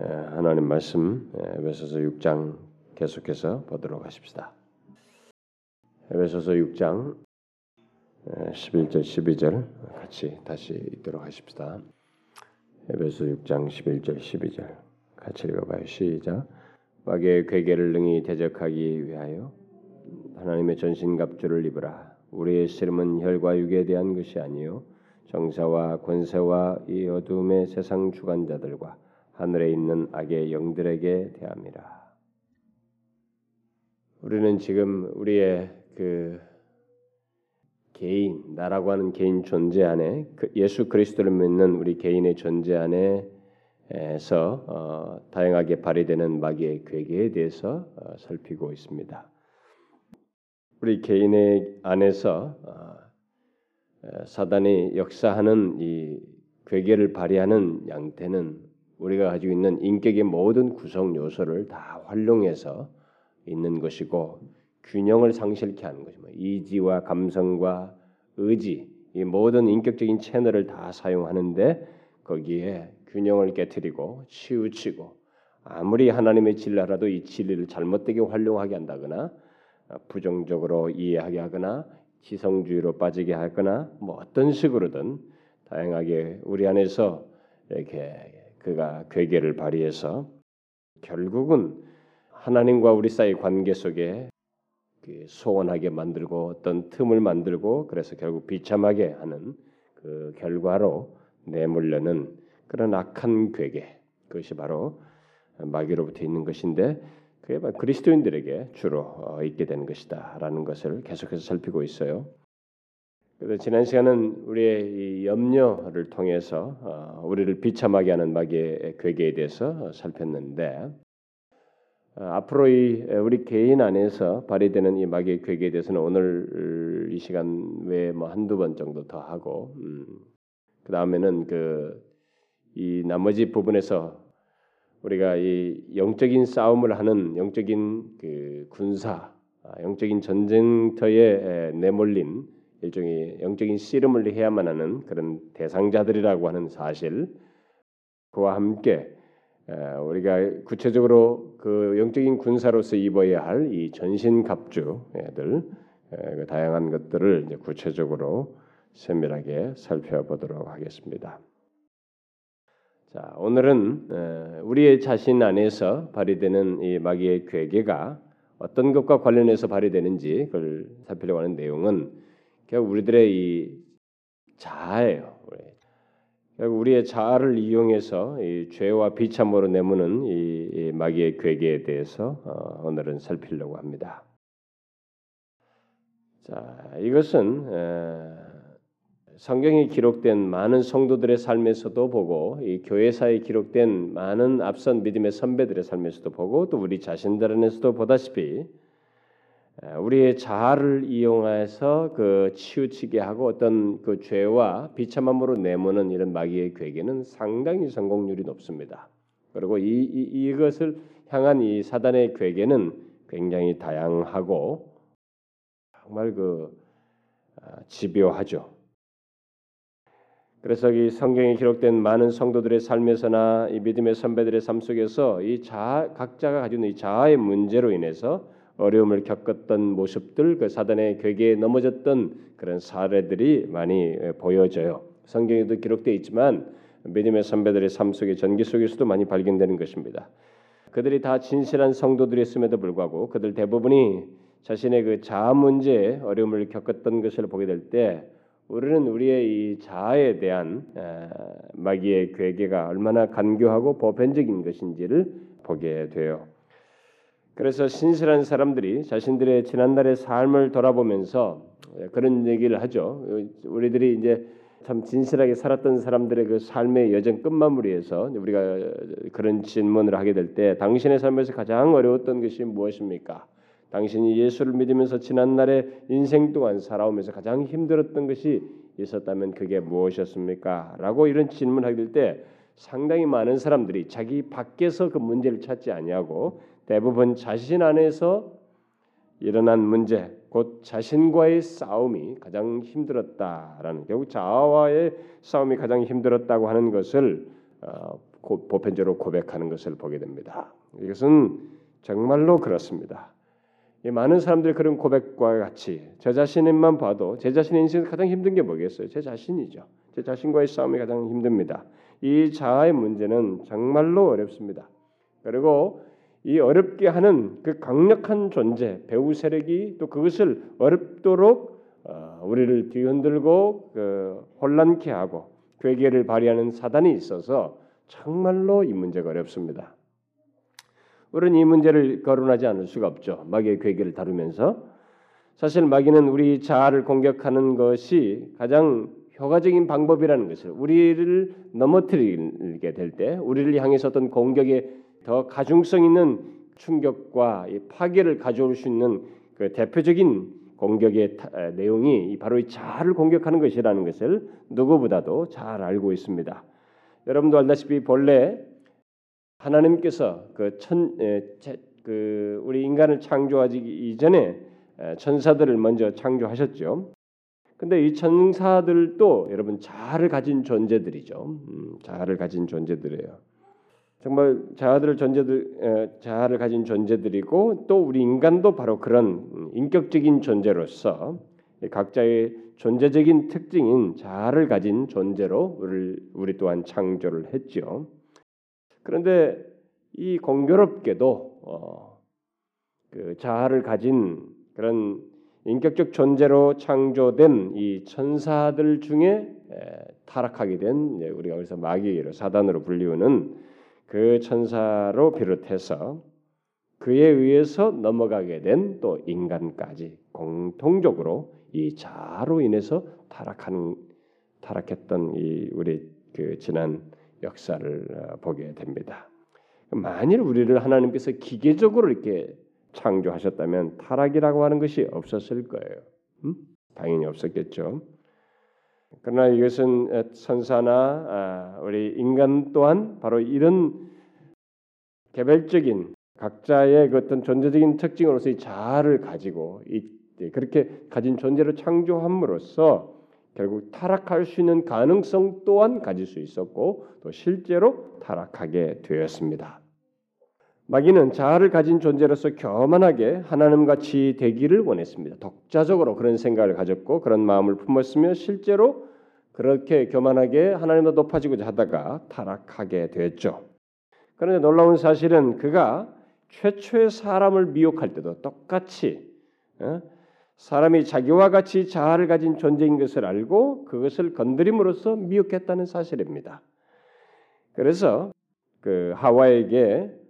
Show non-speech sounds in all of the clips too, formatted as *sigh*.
하나님 말씀 에베소서 6장 계속해서 보도록 하십시다. 에베소서 6장 11절 12절 같이 다시 읽도록 하십시다. 에베소 6장 11절 12절 같이 읽어봐요. 시작. 마귀의 괴계를 능히 대적하기 위하여 하나님의 전신갑주를 입으라. 우리의 씨름은 혈과 육에 대한 것이 아니요 정사와 권세와 이 어둠의 세상 주관자들과 하늘에 있는 악의 영들에게 대함이라. 우리는 지금 우리의 그 개인 나라고 하는 개인 존재 안에 그 예수 그리스도를 믿는 우리 개인의 존재 안에서 어, 다양하게 발휘되는 마귀의 괴계에 대해서 어, 살피고 있습니다. 우리 개인의 안에서 어, 사단이 역사하는 이 괴계를 발휘하는 양태는 우리가 가지고 있는 인격의 모든 구성 요소를 다 활용해서 있는 것이고 균형을 상실케 하는 것이죠. 이지와 감성과 의지 이 모든 인격적인 채널을 다 사용하는데 거기에 균형을 깨뜨리고 치우치고 아무리 하나님의 진리라도 이 진리를 잘못되게 활용하게 한다거나 부정적으로 이해하게 하거나 지성주의로 빠지게 하거나 뭐 어떤 식으로든 다양하게 우리 안에서 이렇게 그가 괴계를 발휘해서 결국은 하나님과 우리 사이 관계 속에 그 소원하게 만들고 어떤 틈을 만들고 그래서 결국 비참하게 하는 그 결과로 내몰려는 그런 악한 괴계 그것이 바로 마귀로부터 있는 것인데 그게 바로 그리스도인들에게 주로 어, 있게 되는 것이다라는 것을 계속해서 살피고 있어요. 그래서 지난 시간은 우리의 염려를 통해서 어, 우리를 비참하게 하는 마귀의 괴계에 대해서 살폈는데 어, 앞으로 이 우리 개인 안에서 발휘되는 이 마귀의 괴계에 대해서는 오늘 이 시간 외에 뭐 한두 번 정도 더 하고 음, 그 다음에는 그 이 나머지 부분에서 우리가 이 영적인 싸움을 하는 영적인 그 군사, 아, 영적인 전쟁터에 내몰린 일종의 영적인 씨름을 해야만 하는 그런 대상자들이라고 하는 사실 그와 함께 우리가 구체적으로 그 영적인 군사로서 입어야 할 이 전신 갑주들 그 다양한 것들을 이제 구체적으로 세밀하게 살펴보도록 하겠습니다. 자, 오늘은 우리의 자신 안에서 발휘되는 이 마귀의 괴계가 어떤 것과 관련해서 발휘되는지 그걸 살피려고 하는 내용은 결국 우리들의 이 자아예요. 결국 우리의 자아를 이용해서 이 죄와 비참으로 내무는 이, 마귀의 괴계에 대해서 어, 오늘은 살피려고 합니다. 자, 이것은 성경에 기록된 많은 성도들의 삶에서도 보고 이 교회사에 기록된 많은 앞선 믿음의 선배들의 삶에서도 보고 또 우리 자신들 안에서도 보다시피 우리의 자아를 이용해서 그 치우치게 하고 어떤 그 죄와 비참함으로 내모는 이런 마귀의 괴계는 상당히 성공률이 높습니다. 그리고 이, 이 이것을 향한 이 사단의 괴계는 굉장히 다양하고 정말 그 아, 집요하죠. 그래서 이 성경에 기록된 많은 성도들의 삶에서나 이 믿음의 선배들의 삶 속에서 이 자아 각자가 가지고 있는 이 자아의 문제로 인해서 어려움을 겪었던 모습들, 그 사단의 괴계에 넘어졌던 그런 사례들이 많이 보여져요. 성경에도 기록되어 있지만 믿음의 선배들의 삶 속의 전기 속에서도 많이 발견되는 것입니다. 그들이 다 진실한 성도들이었음에도 불구하고 그들 대부분이 자신의 그 자아 문제에 어려움을 겪었던 것을 보게 될 때 우리는 우리의 이 자아에 대한 마귀의 괴계가 얼마나 간교하고 보편적인 것인지를 보게 돼요. 그래서 신실한 사람들이 자신들의 지난날의 삶을 돌아보면서 그런 얘기를 하죠. 우리들이 이제 참 진실하게 살았던 사람들의 그 삶의 여정 끝마무리에서 우리가 그런 질문을 하게 될 때 당신의 삶에서 가장 어려웠던 것이 무엇입니까? 당신이 예수를 믿으면서 지난날의 인생 동안 살아오면서 가장 힘들었던 것이 있었다면 그게 무엇이었습니까? 라고 이런 질문을 하게 될 때 상당히 많은 사람들이 자기 밖에서 그 문제를 찾지 아니하고 대부분 자신 안에서 일어난 문제, 곧 자신과의 싸움이 가장 힘들었다라는 결국 자아와의 싸움이 가장 힘들었다고 하는 것을 어, 보편적으로 고백하는 것을 보게 됩니다. 이것은 정말로 그렇습니다. 많은 사람들이 그런 고백과 같이 저 자신만 봐도 제 자신의 인생에서 가장 힘든 게 뭐겠어요? 제 자신이죠. 제 자신과의 싸움이 가장 힘듭니다. 이 자아의 문제는 정말로 어렵습니다. 그리고 이 어렵게 하는 그 강력한 존재, 배우 세력이 또 그것을 어렵도록 어, 우리를 뒤흔들고 그 혼란케 하고 괴계를 발휘하는 사단이 있어서 정말로 이 문제가 어렵습니다. 우리는 이 문제를 거론하지 않을 수가 없죠. 마귀의 괴계를 다루면서 사실 마귀는 우리 자아를 공격하는 것이 가장 효과적인 방법이라는 것을 우리를 넘어뜨리게 될 때 우리를 향해서 어떤 공격에 더 가중성 있는 충격과 파괴를 가져올 수 있는 그 대표적인 공격의 내용이 바로 이 자아를 공격하는 것이라는 것을 누구보다도 잘 알고 있습니다. 여러분도 알다시피 본래 하나님께서 그천그 우리 인간을 창조하기 이전에 천사들을 먼저 창조하셨죠. 근데 이 천사들도 여러분 자아를 가진 존재들이죠. 음, 자아를 가진 존재들이에요. 정말 자아들 존재들 자아를 가진 존재들이고 또 우리 인간도 바로 그런 인격적인 존재로서 각자의 존재적인 특징인 자아를 가진 존재로 우리, 우리 또한 창조를 했죠. 그런데 이 공교롭게도 어, 그 자아를 가진 그런 인격적 존재로 창조된 이 천사들 중에 타락하게 된 우리가 여기서 마귀로 사단으로 불리우는 그 천사로 비롯해서 그에 의해서 넘어가게 된 또 인간까지 공통적으로 이 자아로 인해서 타락하는 타락했던 이 우리 그 지난 역사를 어, 보게 됩니다. 만일 우리를 하나님께서 기계적으로 이렇게 창조하셨다면 타락이라고 하는 것이 없었을 거예요. 음? 당연히 없었겠죠. 그러나 이것은 선사나 아, 우리 인간 또한 바로 이런 개별적인 각자의 그 어떤 존재적인 특징으로서 이 자아를 가지고 그렇게 가진 존재를 창조함으로써 결국 타락할 수 있는 가능성 또한 가질 수 있었고 또 실제로 타락하게 되었습니다. 마귀는 자아를 가진 존재로서 교만하게 하나님 같이 되기를 원했습니다. 독자적으로 그런 생각을 가졌고 그런 마음을 품었으며 실제로 그렇게 교만하게 하나님보다 높아지고자 하다가 타락하게 되었죠. 그런데 놀라운 사실은 그가 최초의 사람을 미혹할 때도 똑같이 어? 사람이 자기와 같이 자아를 가진 존재인 것을 알고 그것을 건드림으로써 미혹했다는 사실입니다. 그래서 그 하와에게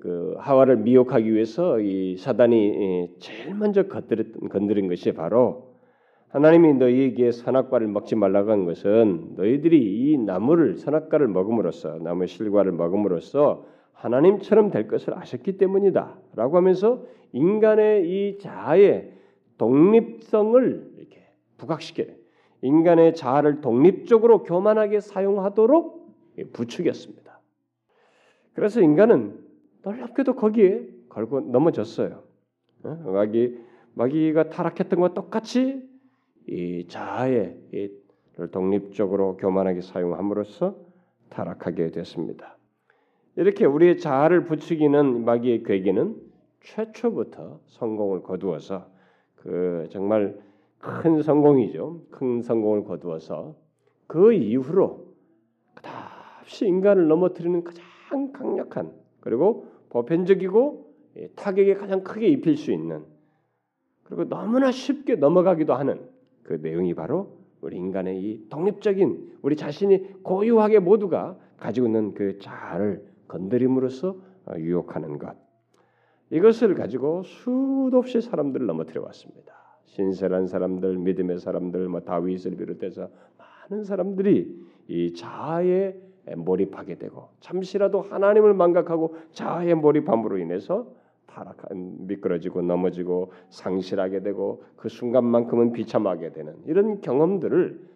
그 하와를 미혹하기 위해서 이 사단이 제일 먼저 건드린 것이 바로 하나님이 너희에게 선악과를 먹지 말라고 한 것은 너희들이 이 나무를 선악과를 먹음으로써 나무 실과를 먹음으로써 하나님처럼 될 것을 아셨기 때문이다라고 하면서 인간의 이 자아의 독립성을 이렇게 부각시켜 인간의 자아를 독립적으로 교만하게 사용하도록 부추겼습니다. 그래서 인간은 놀랍게도 거기에 걸고 넘어졌어요. 어? 마귀 마귀가 타락했던 것과 똑같이 이 자아의 독립적으로 교만하게 사용함으로써 타락하게 됐습니다. 이렇게 우리의 자아를 부추기는 마귀의 괴기는 최초부터 성공을 거두어서 그 정말 큰 성공이죠. 큰 성공을 거두어서 그 이후로 그다시 인간을 넘어뜨리는 가장 강력한 그리고 보편적이고 타격에 가장 크게 입힐 수 있는 그리고 너무나 쉽게 넘어가기도 하는 그 내용이 바로 우리 인간의 이 독립적인 우리 자신이 고유하게 모두가 가지고 있는 그 자아를 건드림으로써 어, 유혹하는 것. 이것을 가지고 수도 없이 사람들을 넘어뜨려 왔습니다. 신실한 사람들, 믿음의 사람들, 뭐 다윗을 비롯해서 많은 사람들이 이 자아에 몰입하게 되고 잠시라도 하나님을 망각하고 자아에 몰입함으로 인해서 타락한 미끄러지고 넘어지고 상실하게 되고 그 순간만큼은 비참하게 되는 이런 경험들을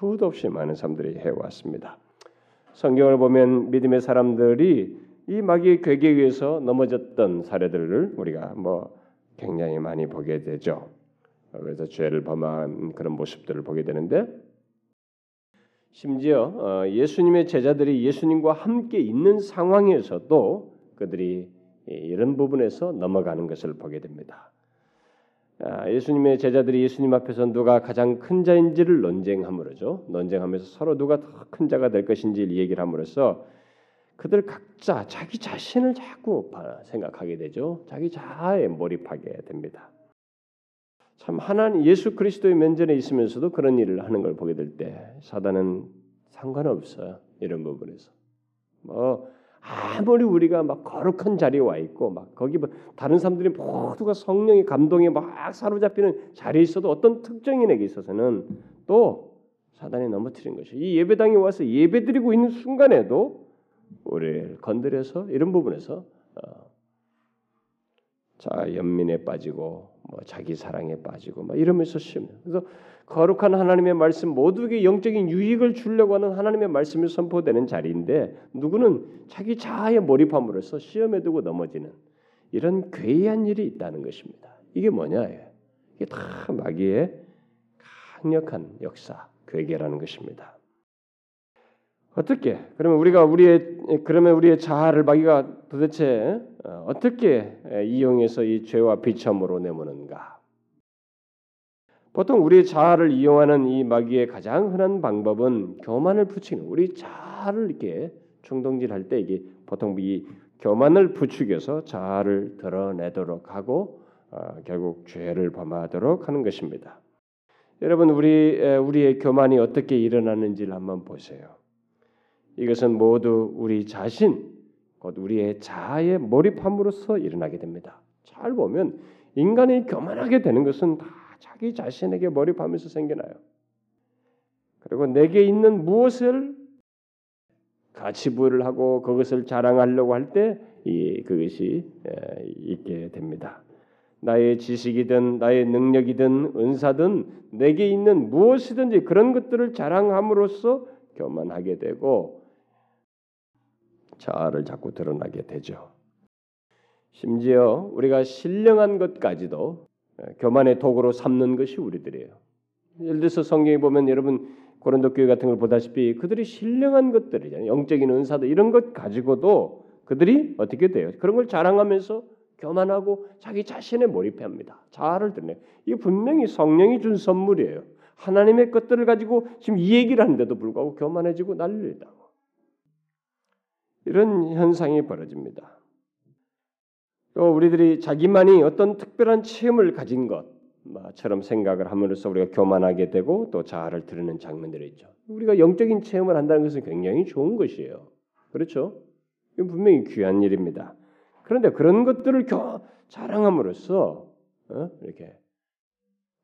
수도 없이 많은 사람들이 해왔습니다. 성경을 보면 믿음의 사람들이 이 마귀의 괴계에 의해서 넘어졌던 사례들을 우리가 뭐 굉장히 많이 보게 되죠. 그래서 죄를 범한 그런 모습들을 보게 되는데 심지어 어, 예수님의 제자들이 예수님과 함께 있는 상황에서도 그들이 이런 부분에서 넘어가는 것을 보게 됩니다. 아, 예수님의 제자들이 예수님 앞에서 누가 가장 큰 자인지를 논쟁함으로죠. 논쟁하면서 서로 누가 더 큰 자가 될 것인지 얘기를 함으로써 그들 각자 자기 자신을 자꾸 생각하게 되죠. 자기 자아에 몰입하게 됩니다. 참 하나님 예수 그리스도의 면전에 있으면서도 그런 일을 하는 걸 보게 될 때 사단은 상관없어요. 이런 부분에서. 뭐 아무리 우리가 막 거룩한 자리에 와 있고 막 거기 뭐 다른 사람들이 모두가 성령의 감동에 막 사로잡히는 자리에 있어도 어떤 특정인에게 있어서는 또 사단이 넘어뜨린 것이 이 예배당에 와서 예배드리고 있는 순간에도 우리를 건드려서 이런 부분에서 어, 자 연민에 빠지고 뭐 자기 사랑에 빠지고 막 이러면서 심해. 그래서 거룩한 하나님의 말씀 모두에게 영적인 유익을 주려고 하는 하나님의 말씀이 선포되는 자리인데 누구는 자기 자아에 몰입함으로써 시험에 두고 넘어지는 이런 괴이한 일이 있다는 것입니다. 이게 뭐냐? 이게 다 마귀의 강력한 역사, 괴계라는 것입니다. 어떻게? 그러면 우리가 우리의 그러면 우리의 자아를 마귀가 도대체 어, 어떻게 이용해서 이 죄와 비참으로 내모는가? 보통 우리 자아를 이용하는 이 마귀의 가장 흔한 방법은 교만을 부추기는 우리 자아를 이렇게 충동질할 때 이게 보통 이 교만을 부추겨서 자아를 드러내도록 하고 어, 결국 죄를 범하도록 하는 것입니다. 여러분 우리 우리의 교만이 어떻게 일어나는지를 한번 보세요. 이것은 모두 우리 자신, 곧 우리의 자아에 몰입함으로써 일어나게 됩니다. 잘 보면 인간이 교만하게 되는 것은 다 자기 자신에게 몰입하면서 생겨나요. 그리고 내게 있는 무엇을 가치 부여를 하고 그것을 자랑하려고 할 때 그것이 있게 됩니다. 나의 지식이든 나의 능력이든 은사든 내게 있는 무엇이든지 그런 것들을 자랑함으로써 교만하게 되고 자아를 자꾸 드러나게 되죠. 심지어 우리가 신령한 것까지도 예, 교만의 도구로 삼는 것이 우리들이에요. 예를 들어서 성경에 보면 여러분 고린도 교회 같은 걸 보다시피 그들이 신령한 것들이잖아요. 영적인 은사도 이런 것 가지고도 그들이 어떻게 돼요? 그런 걸 자랑하면서 교만하고 자기 자신에 몰입합니다. 자아를 드러내. 이게 분명히 성령이 준 선물이에요. 하나님의 것들을 가지고 지금 이 얘기를 하는데도 불구하고 교만해지고 난리다고. 이런 현상이 벌어집니다. 또 우리들이 자기만이 어떤 특별한 체험을 가진 것처럼 생각을 함으로써 우리가 교만하게 되고 또 자아를 드러내는 장면들이 있죠. 우리가 영적인 체험을 한다는 것은 굉장히 좋은 것이에요. 그렇죠? 이건 분명히 귀한 일입니다. 그런데 그런 것들을 자랑함으로써 어? 이렇게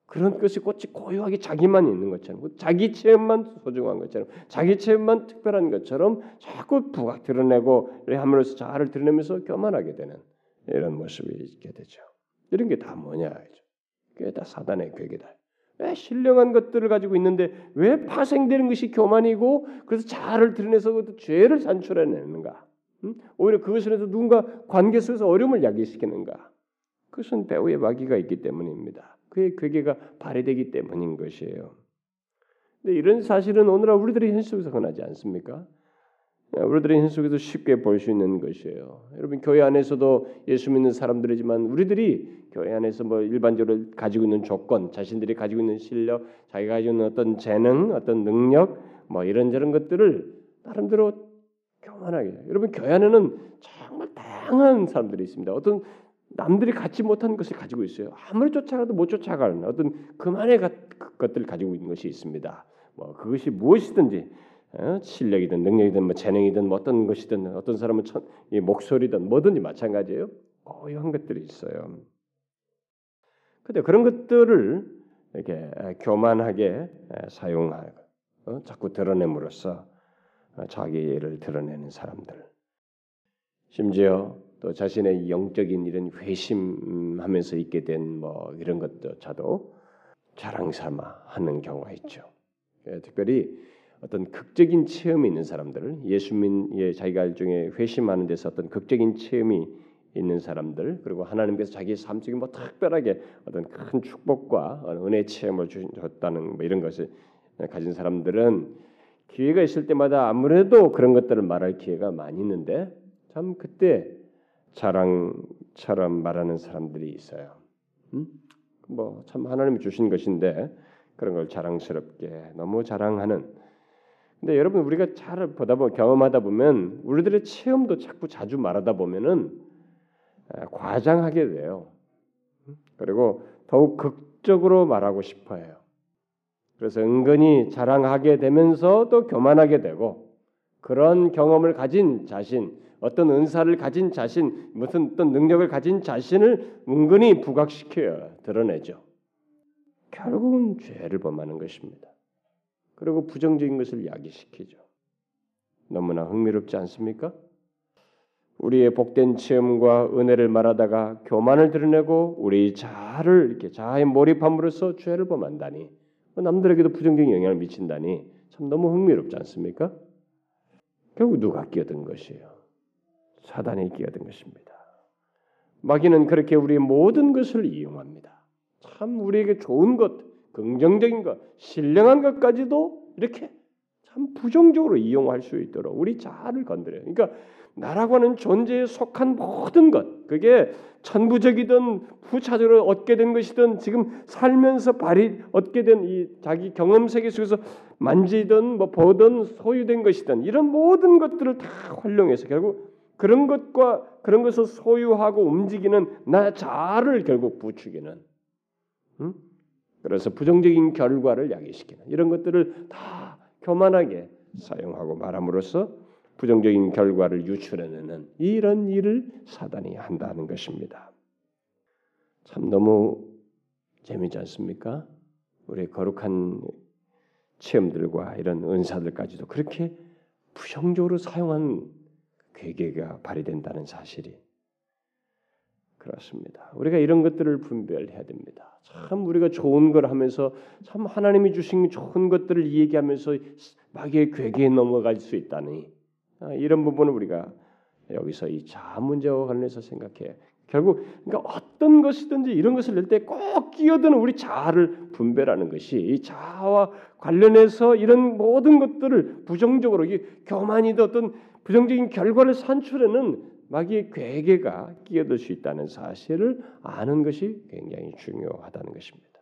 그런 것이 꽃이 고요하게 자기만 있는 것처럼 자기 체험만 소중한 것처럼 자기 체험만 특별한 것처럼 자꾸 부각 드러내고 함으로써 자아를 드러내면서 교만하게 되는 이런 모습이 있게 되죠. 이런 게 다 뭐냐? 그게 다 사단의 괴계다. 왜 신령한 것들을 가지고 있는데 왜 파생되는 것이 교만이고 그래서 자아를 드러내서 그 죄를 산출해내는가? 음? 오히려 그것에서 누군가 관계 속에서 어려움을 야기시키는가? 그것은 배우의 마귀가 있기 때문입니다. 그의 괴계가 발휘되기 때문인 것이에요. 근데 이런 사실은 오늘날 우리들의 현실 속에서 흔하지 않습니까? 우리들의 현실 속에서 쉽게 볼 수 있는 것이에요. 여러분 교회 안에서도 예수 믿는 사람들이지만 우리들이 교회 안에서 뭐 일반적으로 가지고 있는 조건, 자신들이 가지고 있는 실력, 자기가 가지고 있는 어떤 재능, 어떤 능력, 뭐 이런저런 것들을 나름대로 교만하게. 여러분 교회 안에는 정말 다양한 사람들이 있습니다. 어떤 남들이 갖지 못한 것을 가지고 있어요. 아무리 쫓아가도 못 쫓아가는 어떤 그만의 것들을 가지고 있는 것이 있습니다. 뭐 그것이 무엇이든지 어? 실력이든 능력이든 뭐 재능이든 뭐 어떤 것이든 어떤 사람은 천, 목소리든 뭐든지 마찬가지예요. 고유한 것들이 있어요. 근데 그런 것들을 이렇게 교만하게 사용하고 어? 자꾸 드러냄으로써 어, 자기를 드러내는 사람들. 심지어 또 자신의 영적인 이런 회심하면서 있게 된 뭐 이런 것조차도 자랑 삼아 하는 경우가 있죠. 예, 특별히 어떤 극적인 체험이 있는 사람들, 예수민의 자기가 일종의 회심하는 데서 어떤 극적인 체험이 있는 사람들, 그리고 하나님께서 자기의 삶 속에 뭐 특별하게 어떤 큰 축복과 은혜 체험을 주셨다는 뭐 이런 것을 가진 사람들은 기회가 있을 때마다 아무래도 그런 것들을 말할 기회가 많이 있는데 참 그때 자랑처럼 말하는 사람들이 있어요. 음? 뭐참 하나님이 주신 것인데 그런 걸 자랑스럽게 너무 자랑하는. 근데 여러분 우리가 잘 보다 보면 경험하다 보면 우리들의 체험도 자꾸 자주 말하다 보면은 과장하게 돼요. 음? 그리고 더욱 극적으로 말하고 싶어해요. 그래서 은근히 자랑하게 되면서 또 교만하게 되고 그런 경험을 가진 자신, 어떤 은사를 가진 자신, 무슨 어떤 능력을 가진 자신을 은근히 부각시켜 드러내죠. 결국은 죄를 범하는 것입니다. 그리고 부정적인 것을 야기시키죠. 너무나 흥미롭지 않습니까? 우리의 복된 체험과 은혜를 말하다가 교만을 드러내고 우리 자아를 이렇게 자아에 몰입함으로써 죄를 범한다니 남들에게도 부정적인 영향을 미친다니 참 너무 흥미롭지 않습니까? 결국 누가 끼어든 것이에요? 사단이 끼어든 것입니다. 마귀는 그렇게 우리의 모든 것을 이용합니다. 참 우리에게 좋은 것, 긍정적인 것, 신령한 것까지도 이렇게 참 부정적으로 이용할 수 있도록 우리 자아를 건드려요. 그러니까 나라고 하는 존재에 속한 모든 것, 그게 천부적이든 후차적으로 얻게 된 것이든 지금 살면서 발이 얻게 된 이 자기 경험 세계 속에서 만지든 뭐 보든 소유된 것이든 이런 모든 것들을 다 활용해서 결국 그런 것과 그런 것을 소유하고 움직이는 나 자아를 결국 부추기는 음? 그래서 부정적인 결과를 야기시키는 이런 것들을 다 교만하게 사용하고 말함으로써 부정적인 결과를 유출해내는 이런 일을 사단이 한다는 것입니다. 참 너무 재미지 않습니까? 우리 거룩한 체험들과 이런 은사들까지도 그렇게 부정적으로 사용한 괴계가 발휘된다는 사실이 그렇습니다. 우리가 이런 것들을 분별해야 됩니다. 참 우리가 좋은 걸 하면서 참 하나님이 주신 좋은 것들을 얘기하면서 마귀의 괴계에 넘어갈 수 있다니 아, 이런 부분을 우리가 여기서 이 자아 문제와 관련해서 생각해. 결국 그러니까 어떤 것이든지 이런 것을 낼 때 꼭 끼어드는 우리 자아를 분별하는 것이 이 자아와 관련해서 이런 모든 것들을 부정적으로 이 교만이든 어떤 부정적인 결과를 산출하는 마귀의 괴계가 끼어들 수 있다는 사실을 아는 것이 굉장히 중요하다는 것입니다.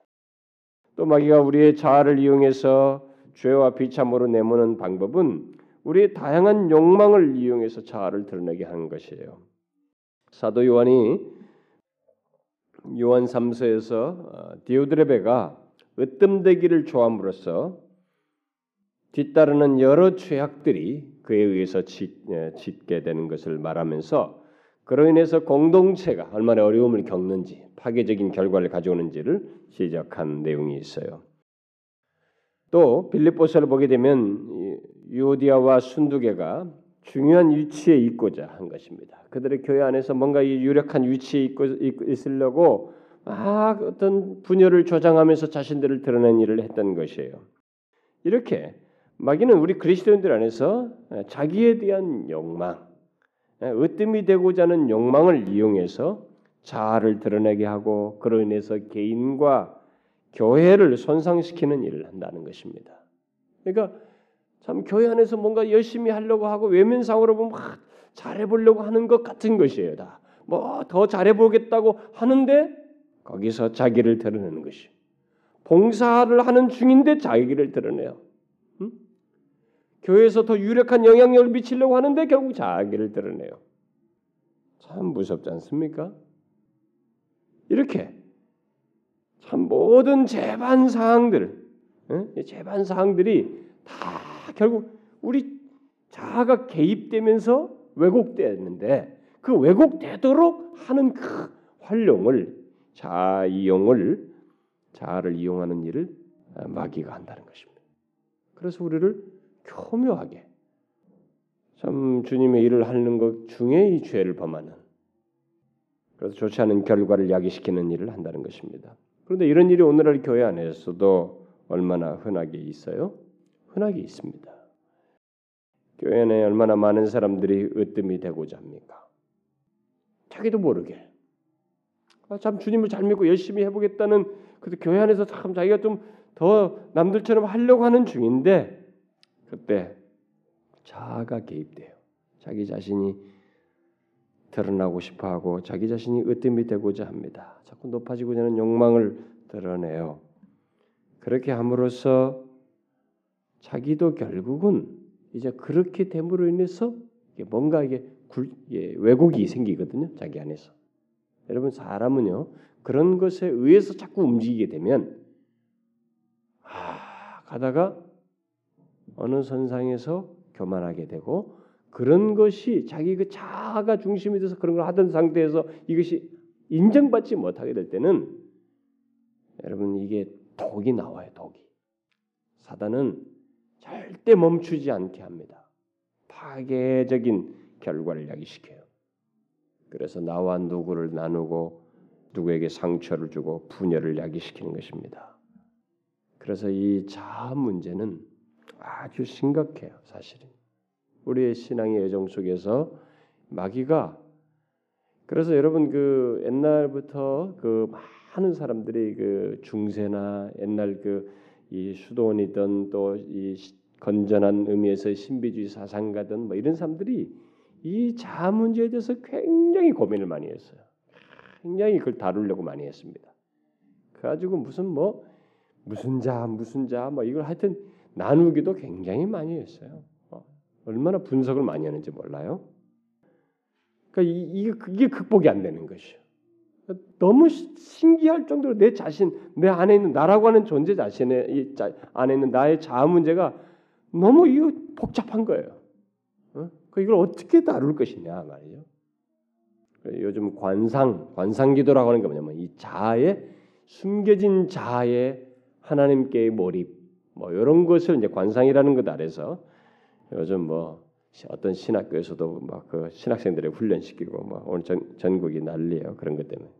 또 마귀가 우리의 자아를 이용해서 죄와 비참으로 내모는 방법은 우리의 다양한 욕망을 이용해서 자아를 드러내게 하는 것이에요. 사도 요한이 요한 3서에서 어, 디오드레베가 으뜸되기를 좋아함으로써 뒤따르는 여러 죄악들이 그에 의해서 예, 짓게 되는 것을 말하면서 그로 인해서 공동체가 얼마나 어려움을 겪는지 파괴적인 결과를 가져오는지를 지적한 내용이 있어요. 또 빌립보서를 보게 되면 유오디아와 순두개가 중요한 위치에 있고자 한 것입니다. 그들의 교회 안에서 뭔가 이 유력한 위치에 있으려고 막 어떤 분열을 조장하면서 자신들을 드러낸 일을 했던 것이에요. 이렇게 마귀는 우리 그리스도인들 안에서 자기에 대한 욕망, 으뜸이 되고자 하는 욕망을 이용해서 자아를 드러내게 하고 그로 인해서 개인과 교회를 손상시키는 일을 한다는 것입니다. 그러니까 참 교회 안에서 뭔가 열심히 하려고 하고 외면상으로 보면 막 잘해 보려고 하는 것 같은 것이에요. 다. 뭐 더 잘해 보겠다고 하는데 거기서 자기를 드러내는 것이. 봉사를 하는 중인데 자기를 드러내요. 응? 교회에서 더 유력한 영향력을 미치려고 하는데 결국 자기를 드러내요. 참 무섭지 않습니까? 이렇게 참 모든 재반 사항들, 재반 사항들이 다 결국 우리 자아가 개입되면서 왜곡되었는데 그 왜곡되도록 하는 그 활용을 자아 이용을 자아를 이용하는 일을 마귀가 한다는 것입니다. 그래서 우리를 교묘하게 참 주님의 일을 하는 것 중에 이 죄를 범하는 그래서 좋지 않은 결과를 야기시키는 일을 한다는 것입니다. 그런데 이런 일이 오늘날 교회 안에서도 얼마나 흔하게 있어요? 흔하게 있습니다. 교회 안에 얼마나 많은 사람들이 으뜸이 되고자 합니까? 자기도 모르게 아, 참 주님을 잘 믿고 열심히 해보겠다는 그 교회 안에서 참 자기가 좀 더 남들처럼 하려고 하는 중인데 그때 자아가 개입돼요. 자기 자신이 드러나고 싶어하고 자기 자신이 으뜸이 되고자 합니다. 자꾸 높아지고자 하는 욕망을 드러내요. 그렇게 함으로써 자기도 결국은 이제 그렇게 됨으로 인해서 뭔가 이게 굴, 예, 왜곡이 생기거든요. 자기 안에서. 여러분 사람은요 그런 것에 의해서 자꾸 움직이게 되면 아 가다가 어느 선상에서 교만하게 되고 그런 것이 자기 그 자아가 중심이 돼서 그런 걸 하던 상태에서 이것이 인정받지 못하게 될 때는 여러분 이게 독이 나와요 독이. 사단은 절대 멈추지 않게 합니다. 파괴적인 결과를 야기시켜요. 그래서 나와 누구를 나누고 누구에게 상처를 주고 분열을 야기시키는 것입니다. 그래서 이 자아 문제는 아주 심각해요 사실은 우리의 신앙의 여정 속에서 마귀가 그래서 여러분 그 옛날부터 그 많은 사람들이 그 중세나 옛날 그 이 수도원이든 또이 건전한 의미에서 신비주의 사상가든 뭐 이런 사람들이 이 자아 문제에 대해서 굉장히 고민을 많이 했어요. 굉장히 그걸 다루려고 많이 했습니다. 그래가지고 무슨 뭐 무슨 자 무슨 자뭐 이걸 하여튼 나누기도 굉장히 많이 했어요. 얼마나 분석을 많이 하는지 몰라요. 그러니까 이게 그게 극복이 안 되는 것이요. 너무 신기할 정도로 내 자신, 내 안에 있는 나라고 하는 존재 자신의 이 안에 있는 나의 자아 문제가 너무 이 복잡한 거예요. 어? 그 이걸 어떻게 다룰 것이냐 말이죠. 요즘 관상, 관상기도라고 하는 게 뭐냐면 이 자아의 숨겨진 자아의 하나님께의 몰입, 뭐 이런 것을 이제 관상이라는 것 아래서 요즘 뭐 어떤 신학교에서도 막 그 신학생들을 훈련시키고 막 오늘 전, 전국이 난리예요 그런 것 때문에.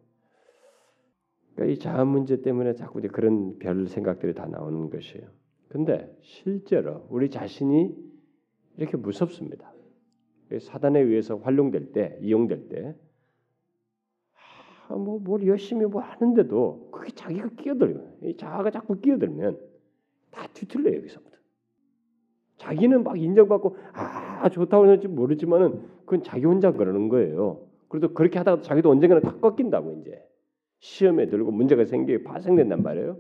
그러니까 이 자아 문제 때문에 자꾸 이제 그런 별 생각들이 다 나오는 것이에요. 근데 실제로 우리 자신이 이렇게 무섭습니다. 사단에 의해서 활용될 때, 이용될 때, 아, 뭐 뭘 열심히 뭐 하는데도 그게 자기가 끼어들면, 자아가 자꾸 끼어들면 다 뒤틀려요 여기서부터. 자기는 막 인정받고 아 좋다고 하는지 모르지만은 그건 자기 혼자 그러는 거예요. 그래도 그렇게 하다가 자기도 언젠가는 다 꺾인다고 이제 시험에 들고 문제가 생기게 발생된단 말이에요.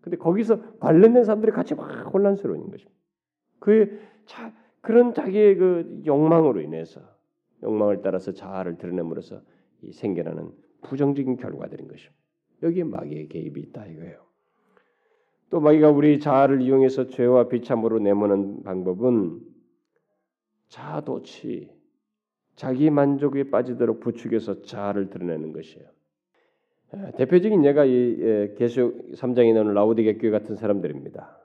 근데 거기서 관련된 사람들이 같이 막 혼란스러운 것입니다. 그 자, 그런 자기의 그 욕망으로 인해서 욕망을 따라서 자아를 드러냄으로써 이 생겨나는 부정적인 결과들인 것입니다. 여기에 마귀의 개입이 있다 이거예요. 또 마귀가 우리 자아를 이용해서 죄와 비참으로 내모는 방법은 자도치 자기 만족에 빠지도록 부추겨서 자아를 드러내는 것이에요. 대표적인 예가 이 계시록 3장에 나오는 라우디게 교회 같은 사람들입니다.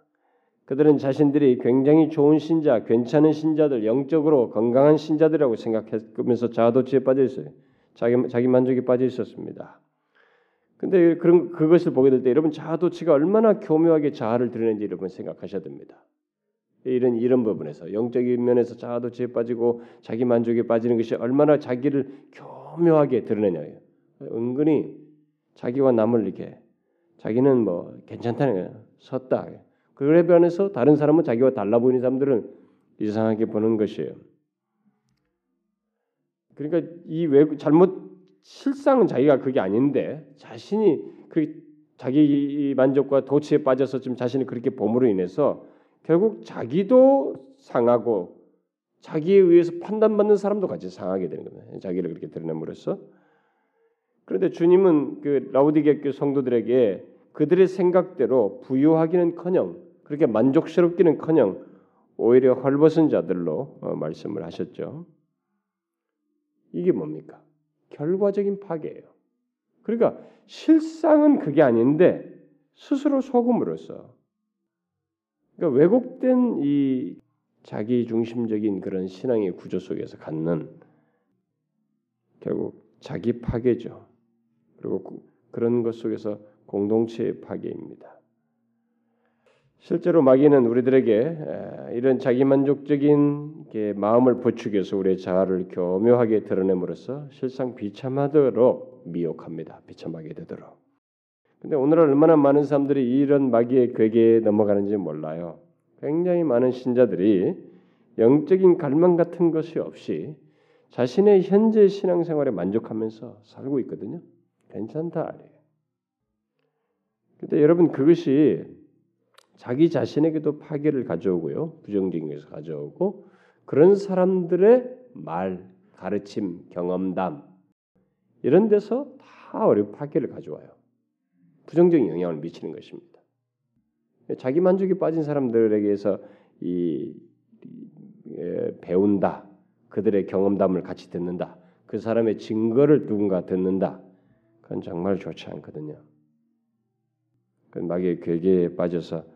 그들은 자신들이 굉장히 좋은 신자, 괜찮은 신자들, 영적으로 건강한 신자들이라고 생각하면서 자아도취에 빠져 있어요. 자기 자기 만족에 빠져 있었습니다. 근데 그런 그것을 보게 될 때 여러분 자아도취가 얼마나 교묘하게 자아를 드러내는지 여러분 생각하셔야 됩니다. 이런 이런 부분에서 영적인 면에서 자아도취에 빠지고 자기 만족에 빠지는 것이 얼마나 자기를 교묘하게 드러내냐요. 은근히 자기와 남을 이렇게 자기는 뭐 괜찮다는 거예요. 섰다. 그에 반해서 다른 사람은 자기와 달라 보이는 사람들은 이상하게 보는 것이에요. 그러니까 이 외, 잘못 실상은 자기가 그게 아닌데 자신이 그 자기 만족과 도취에 빠져서 좀 자신이 그렇게 봄으로 인해서 결국 자기도 상하고 자기에 의해서 판단받는 사람도 같이 상하게 되는 겁니다. 자기를 그렇게 드러냄으로써 그런데 주님은 그 라우디게 교 성도들에게 그들의 생각대로 부유하기는커녕 그렇게 만족스럽기는커녕 오히려 헐벗은 자들로 어, 말씀을 하셨죠. 이게 뭡니까? 결과적인 파괴예요. 그러니까 실상은 그게 아닌데 스스로 속음으로써 그러니까 왜곡된 이 자기 중심적인 그런 신앙의 구조 속에서 갖는 결국 자기 파괴죠. 그리고 그런 것 속에서 공동체의 파괴입니다. 실제로 마귀는 우리들에게 이런 자기만족적인 마음을 부추겨서 우리의 자아를 교묘하게 드러냄으로써 실상 비참하도록 미혹합니다. 비참하게 되도록. 근데 오늘날 얼마나 많은 사람들이 이런 마귀의 괴계에 넘어가는지 몰라요. 굉장히 많은 신자들이 영적인 갈망 같은 것이 없이 자신의 현재 신앙생활에 만족하면서 살고 있거든요. 괜찮다. 근데 여러분 그것이 자기 자신에게도 파괴를 가져오고요. 부정적인 것을 가져오고 그런 사람들의 말, 가르침, 경험담 이런 데서 다 어려 파괴를 가져와요. 부정적인 영향을 미치는 것입니다. 자기 만족에 빠진 사람들에게서 이, 이 배운다, 그들의 경험담을 같이 듣는다, 그 사람의 증거를 누군가 듣는다, 그건 정말 좋지 않거든요. 그 마귀의 괴계에 빠져서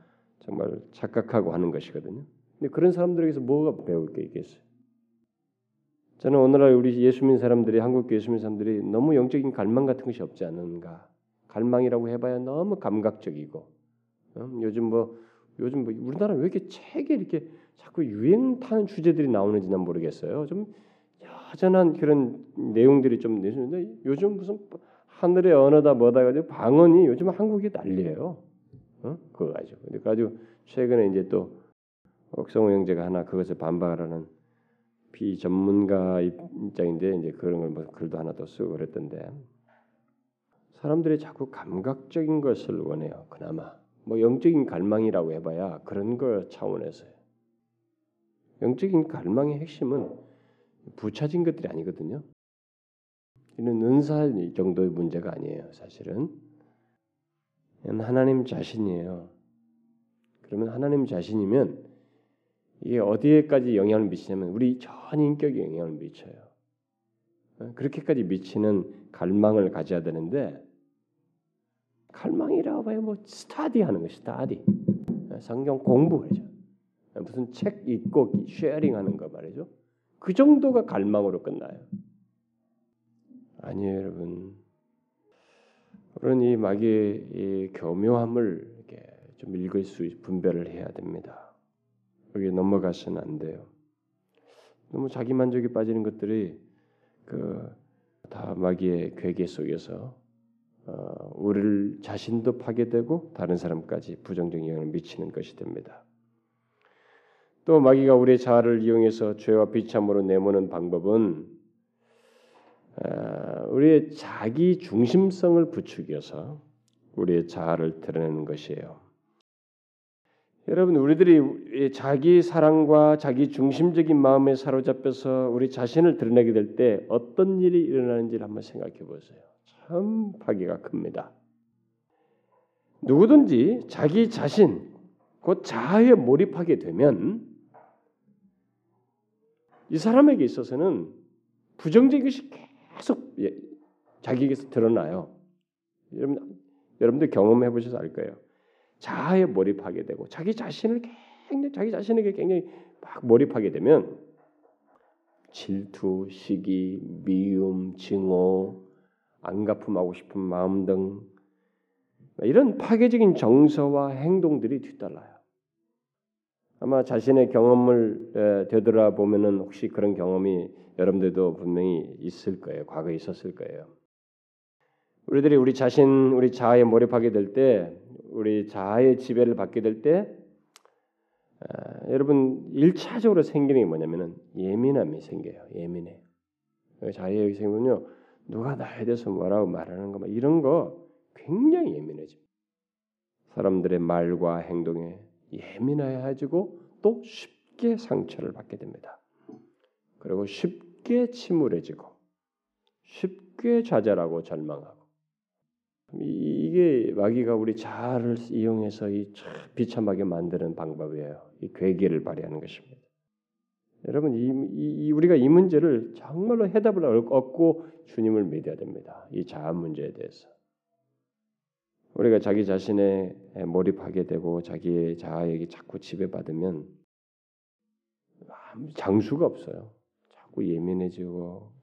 정말 착각하고 하는 것이거든요. 근데 그런 사람들에게서 뭐가 배울 게 있겠어요? 저는 오늘날 우리 예수민 사람들이 한국 예수민 사람들이 너무 영적인 갈망 같은 것이 없지 않은가? 갈망이라고 해봐야 너무 감각적이고 어? 요즘 뭐 요즘 뭐 우리나라 왜 이렇게 책에 이렇게 자꾸 유행 타는 주제들이 나오는지 난 모르겠어요. 좀 여전한 그런 내용들이 좀 내주는데 요즘 무슨 하늘의 언어다 뭐다 가지고 방언이 요즘 한국이 난리예요. 어? 그거 가지고. 근데 가지고 최근에 이제 또 옥성호 형제가 하나 그것을 반박하라는 비전문가 입장인데 이제 그런 걸 뭐 글도 하나 더 쓰고 그랬던데 사람들이 자꾸 감각적인 것을 원해요. 그나마 뭐 영적인 갈망이라고 해봐야 그런 걸 차원에서요. 영적인 갈망의 핵심은 부차진 것들이 아니거든요. 이는 은사 정도의 문제가 아니에요. 사실은 하나님 자신이에요. 그러면 하나님 자신이면 이게 어디에까지 영향을 미치냐면 우리 전 인격에 영향을 미쳐요. 어? 그렇게까지 미치는 갈망을 가져야 되는데 갈망이라고 봐요. 뭐 스타디하는 거, 스타디. 어? 성경 공부 그죠. 어? 무슨 책 읽고 쉐어링하는 거 말이죠. 그 정도가 갈망으로 끝나요. 아니에요, 여러분. 우리는 이 마귀의 이 교묘함을 좀 읽을 수 분별을 해야 됩니다. 거기에 넘어가서는 안 돼요. 너무 자기 만족에 빠지는 것들이 그 다 마귀의 괴계 속에서 어, 우리를 자신도 파괴되고 다른 사람까지 부정적 영향을 미치는 것이 됩니다. 또 마귀가 우리의 자아를 이용해서 죄와 비참으로 내모는 방법은 어, 우리의 자기 중심성을 부추겨서 우리의 자아를 드러내는 것이에요. 여러분 우리들이 자기 사랑과 자기 중심적인 마음에 사로잡혀서 우리 자신을 드러내게 될 때 어떤 일이 일어나는지를 한번 생각해 보세요. 참 파괴가 큽니다. 누구든지 자기 자신 곧 자아에 몰입하게 되면 이 사람에게 있어서는 부정적인 것이 계속 예, 자기에게서 드러나요. 여러분 여러분들 경험해 보셔서 알 거예요. 자아에 몰입하게 되고 자기 자신을 굉장히 자기 자신에게 굉장히 막 몰입하게 되면 질투, 시기, 미움, 증오, 안 갚음하고 싶은 마음 등 이런 파괴적인 정서와 행동들이 뒤따라요. 아마 자신의 경험을 되돌아 보면은 혹시 그런 경험이 여러분들도 분명히 있을 거예요. 과거에 있었을 거예요. 우리들이 우리 자신, 우리 자아에 몰입하게 될 때 우리 자아의 지배를 받게 될 때 아, 여러분 일차적으로 생기는 게 뭐냐면은 예민함이 생겨요. 예민해. 자아의 생기면요 누가 나에 대해서 뭐라고 말하는 거 이런 거 굉장히 예민해져. 사람들의 말과 행동에 예민해가지고 또 쉽게 상처를 받게 됩니다. 그리고 쉽게 침울해지고 쉽게 좌절하고 절망하고 이게 마귀가 우리 자아를 이용해서 이 비참하게 만드는 방법이에요. 이 괴계를 발휘하는 것입니다. 여러분 이, 이, 우리가 이 문제를 정말로 해답을 얻고 주님을 믿어야 됩니다. 이 자아 문제에 대해서 우리가 자기 자신에 몰입하게 되고 자기의 자아에게 자꾸 지배받으면 장수가 없어요. 자꾸 예민해지고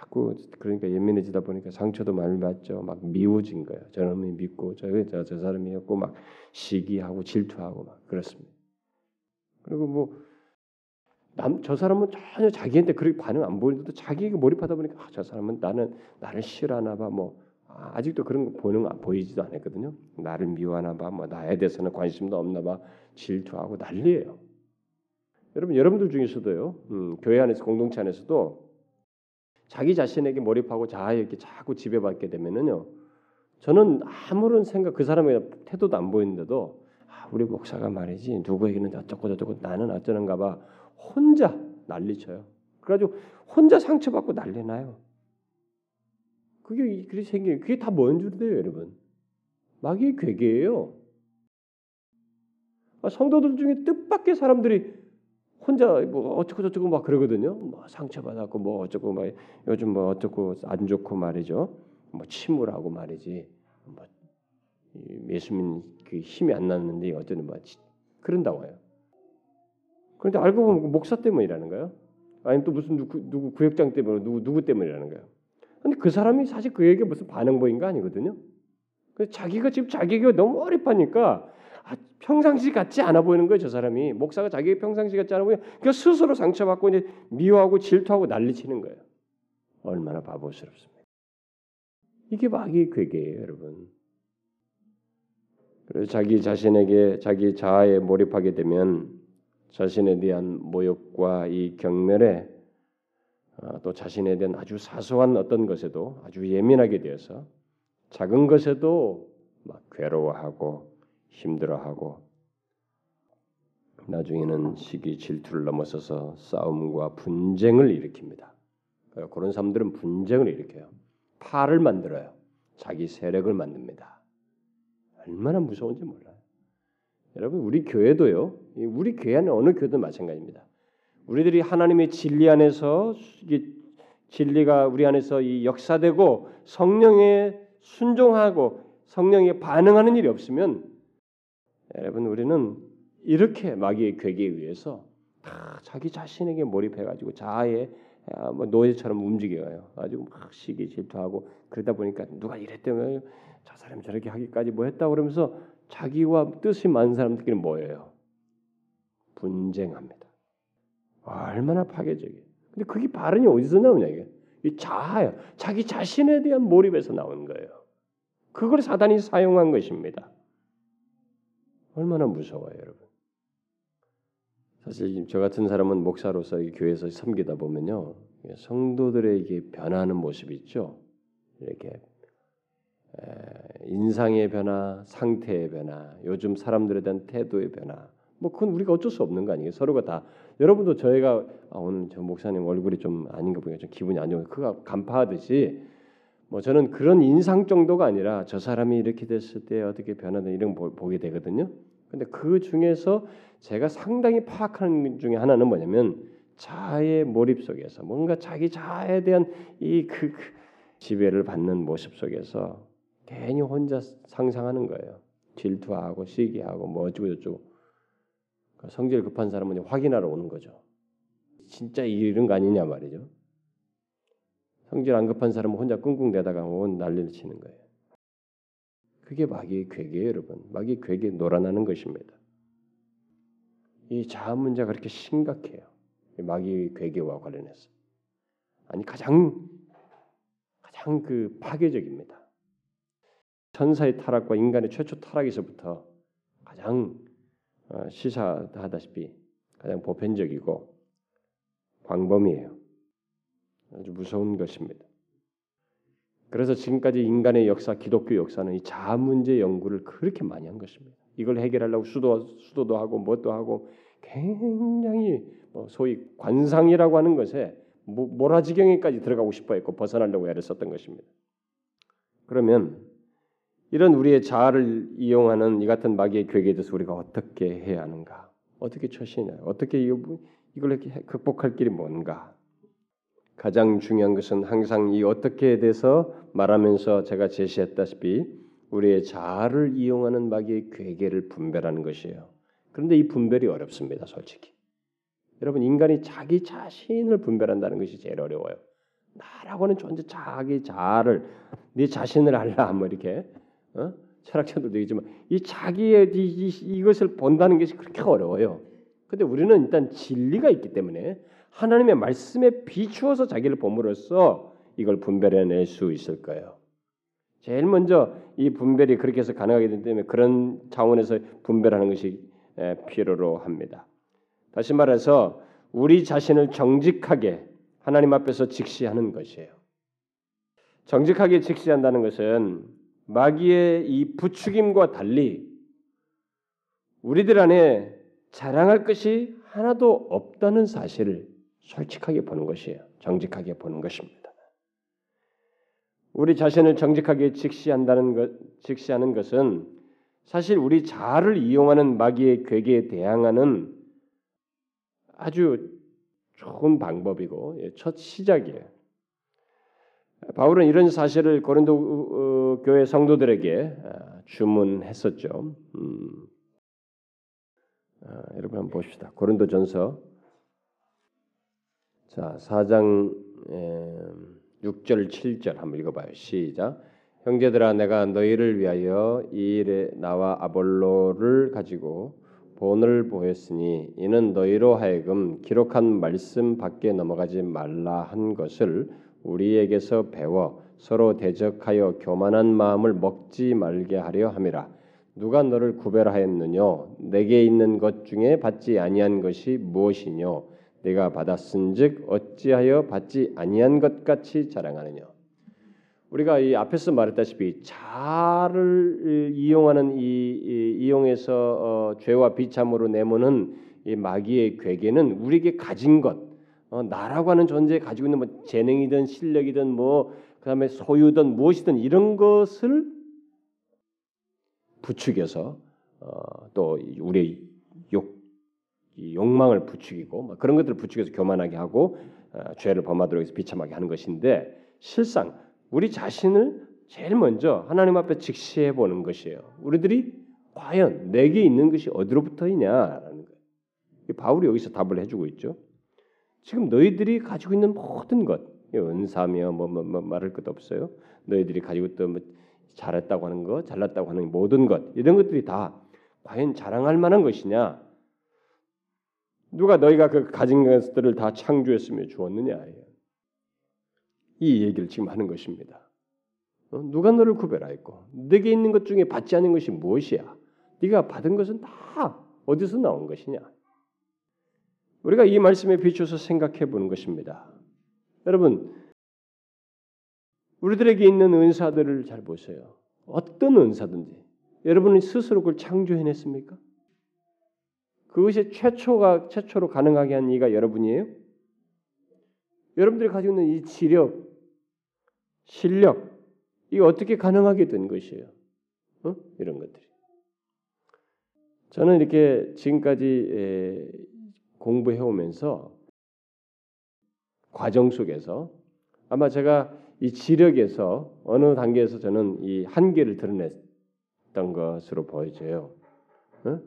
자꾸 그러니까 예민해지다 보니까 상처도 많이 받죠. 막 미워진 거예요. 저놈이 믿고 저, 저, 저 사람이었고 막 시기하고 질투하고 막 그렇습니다. 그리고 뭐 남 저 사람은 전혀 자기한테 그렇게 반응 안 보이는데도 자기에게 몰입하다 보니까 아, 저 사람은 나는 나를 싫어하나 봐. 뭐 아직도 그런 거 보는 거 보이지도 않았거든요. 나를 미워하나 봐, 뭐 나에 대해서는 관심도 없나 봐, 질투하고 난리예요. 여러분 여러분들 중에서도요, 음, 교회 안에서 공동체 안에서도 자기 자신에게 몰입하고 자아에 이렇게 자꾸 지배받게 되면은요, 저는 아무런 생각 그 사람의 태도도 안 보이는데도 아, 우리 목사가 말이지 누구에게는 어쩌고 저쩌고 나는 어쩌는가 봐 혼자 난리쳐요. 그래가지고 혼자 상처받고 난리나요. 그게 그렇게 생긴 그게 다 뭔 줄인데요, 여러분? 마귀의 괴계예요. 아, 성도들 중에 뜻밖의 사람들이 혼자 뭐 어쩌고 저쩌고 막 그러거든요. 뭐 상처받았고 뭐 어쩌고 막 요즘 뭐 어쩌고 안 좋고 말이죠. 뭐 침울하고 말이지. 뭐 예수님 그 힘이 안 났는데 어쩌는 뭐 그런다고 해요. 그런데 알고 보면 목사 때문이라는 거예요. 아니면 또 무슨 누구, 누구 구역장 때문에 누구 누구 때문이라는 거예요. 근데 그 사람이 사실 그에게 무슨 반응 보인 거 아니거든요. 그 자기가 지금 자기가 너무 어립하니까 아, 평상시 같지 않아 보이는 거예요. 저 사람이 목사가 자기가 평상시 같지 않아 보여. 그 스스로 상처받고 이제 미워하고 질투하고 난리치는 거예요. 얼마나 바보스럽습니까? 이게 마귀의 괴계예요, 여러분. 그래서 자기 자신에게 자기 자아에 몰입하게 되면 자신에 대한 모욕과 이 경멸에 어, 또 자신에 대한 아주 사소한 어떤 것에도 아주 예민하게 되어서 작은 것에도 막 괴로워하고 힘들어하고 나중에는 시기 질투를 넘어서서 싸움과 분쟁을 일으킵니다. 그런 사람들은 분쟁을 일으켜요. 파를 만들어요. 자기 세력을 만듭니다. 얼마나 무서운지 몰라요. 여러분 우리 교회도요. 우리 교회 는 어느 교회도 마찬가지입니다. 우리들이 하나님의 진리 안에서 진리가 우리 안에서 이 역사되고 성령에 순종하고 성령에 반응하는 일이 없으면 여러분 우리는 이렇게 마귀의 괴계에 의해서 다 자기 자신에게 몰입해가지고 자아의 아, 뭐 노예처럼 움직여요. 가지고 막 시기 질투하고 그러다 보니까 누가 이랬다면 저 사람 저렇게 하기까지 뭐 했다 그러면서 자기와 뜻이 많은 사람들끼리 모여요. 분쟁합니다. 얼마나 파괴적이에요. 근데 그게 발언이 어디서 나오냐 이게 이 자아요. 자기 자신에 대한 몰입에서 나오는 거예요. 그걸 사단이 사용한 것입니다. 얼마나 무서워요, 여러분. 사실 저 같은 사람은 목사로서 교회에서 섬기다 보면요, 성도들에게 변화하는 모습이 있죠. 이렇게 인상의 변화, 상태의 변화, 요즘 사람들에 대한 태도의 변화, 뭐 그건 우리가 어쩔 수 없는 거 아니에요. 서로가 다 여러분도 저희가 아, 오늘 저 목사님 얼굴이 좀 아닌가 보니까 좀 기분이 안 좋은 그가 간파하듯이 뭐 저는 그런 인상 정도가 아니라 저 사람이 이렇게 됐을 때 어떻게 변하든 이런 걸 보게 되거든요. 근데 그 중에서 제가 상당히 파악하는 중에 하나는 뭐냐면 자아의 몰입 속에서 뭔가 자기 자아에 대한 이그 그 지배를 받는 모습 속에서 괜히 혼자 상상하는 거예요. 질투하고 시기하고 뭐 어쩌고 저쩌고 그 성질 급한 사람은 확인하러 오는 거죠. 진짜 이런 거 아니냐 말이죠. 성질 안 급한 사람은 혼자 끙끙대다가 온 난리를 치는 거예요. 그게 마귀의 괴계예요, 여러분. 마귀의 괴계 놀아나는 것입니다. 이 자아 문제가 그렇게 심각해요. 마귀의 괴계와 관련해서. 아니 가장 가장 그 파괴적입니다. 천사의 타락과 인간의 최초 타락에서부터 가장 어, 시사하다시피 가장 보편적이고 광범위해요. 아주 무서운 것입니다. 그래서 지금까지 인간의 역사, 기독교 역사는 이 자아 문제 연구를 그렇게 많이 한 것입니다. 이걸 해결하려고 수도 수도도 하고 뭣도 하고 굉장히 뭐 소위 관상이라고 하는 것에 모라지경에까지 들어가고 싶어했고 벗어나려고 애를 썼던 것입니다. 그러면 이런 우리의 자아를 이용하는 이 같은 마귀의 괴계에 대해서 우리가 어떻게 해야 하는가? 어떻게 처신해야? 어떻게 이걸 극복할 길이 뭔가? 가장 중요한 것은 항상 이 어떻게에 대해서 말하면서 제가 제시했다시피 우리의 자아를 이용하는 마귀의 괴계를 분별하는 것이에요. 그런데 이 분별이 어렵습니다, 솔직히. 여러분 인간이 자기 자신을 분별한다는 것이 제일 어려워요. 나라고는 존재 자기 자아를 네 자신을 알라 뭐 이렇게 어? 철학자들도 얘기지만 이 자기의 이, 이, 것을 본다는 것이 그렇게 어려워요. 근데 우리는 일단 진리가 있기 때문에 하나님의 말씀에 비추어서 자기를 봄으로써 이걸 분별해낼 수 있을 거예요. 제일 먼저 이 분별이 그렇게 해서 가능하기 때문에 그런 차원에서 분별하는 것이 필요로 합니다. 다시 말해서 우리 자신을 정직하게 하나님 앞에서 직시하는 것이에요. 정직하게 직시한다는 것은 마귀의 이 부추김과 달리 우리들 안에 자랑할 것이 하나도 없다는 사실을 솔직하게 보는 것이에요. 정직하게 보는 것입니다. 우리 자신을 정직하게 직시한다는 것, 직시하는 것은 사실 우리 자아를 이용하는 마귀의 괴계에 대항하는 아주 좋은 방법이고 예, 첫 시작이에요. 바울은 이런 사실을 고린도 어, 교회 성도들에게 아, 주문했었죠. 음. 아, 여러분 한번 보십시다. 고린도전서 자 4장 6절 7절 한번 읽어봐요. 시작. 형제들아 내가 너희를 위하여 이 일에 나와 아볼로를 가지고 본을 보였으니 이는 너희로 하여금 기록한 말씀 밖에 넘어가지 말라 한 것을 우리에게서 배워 서로 대적하여 교만한 마음을 먹지 말게 하려 함이라. 누가 너를 구별하였느냐? 내게 있는 것 중에 받지 아니한 것이 무엇이뇨? 내가 받았은즉 어찌하여 받지 아니한 것 같이 자랑하느냐? 우리가 이 앞에서 말했다시피 자를 이용하는 이, 이 이용해서 어, 죄와 비참으로 내모는 이 마귀의 괴계는 우리에게 가진 것, 어, 나라고 하는 존재에 가지고 있는 뭐 재능이든 실력이든 뭐 그다음에 소유든 무엇이든 이런 것을 부추겨서 어, 또 우리의 욕 욕망을 부추기고 그런 것들을 부추겨서 교만하게 하고 어, 죄를 범하도록 해서 비참하게 하는 것인데 실상 우리 자신을 제일 먼저 하나님 앞에 직시해 보는 것이에요. 우리들이 과연 내게 있는 것이 어디로부터이냐라는 거예요. 바울이 여기서 답을 해주고 있죠. 지금 너희들이 가지고 있는 모든 것, 은사며 뭐, 뭐, 뭐 말할 것도 없어요. 너희들이 가지고 있던 뭐 잘했다고 하는 것, 잘났다고 하는 모든 것 이런 것들이 다 과연 자랑할 만한 것이냐? 누가 너희가 그 가진 것들을 다 창조했으며 주었느냐? 이 얘기를 지금 하는 것입니다. 어? 누가 너를 구별하였고 네게 있는 것 중에 받지 않은 것이 무엇이야? 네가 받은 것은 다 어디서 나온 것이냐? 우리가 이 말씀에 비춰서 생각해 보는 것입니다. 여러분, 우리들에게 있는 은사들을 잘 보세요. 어떤 은사든지 여러분은 스스로 그걸 창조해냈습니까? 그것이 최초가 최초로 가능하게 한 이가 여러분이에요? 여러분들이 가지고 있는 이 지력, 실력, 이게 어떻게 가능하게 된 것이에요? 어? 이런 것들이. 저는 이렇게 지금까지 공부해 오면서 과정 속에서 아마 제가 이 지력에서 어느 단계에서 저는 이 한계를 드러냈던 것으로 보여져요. 어?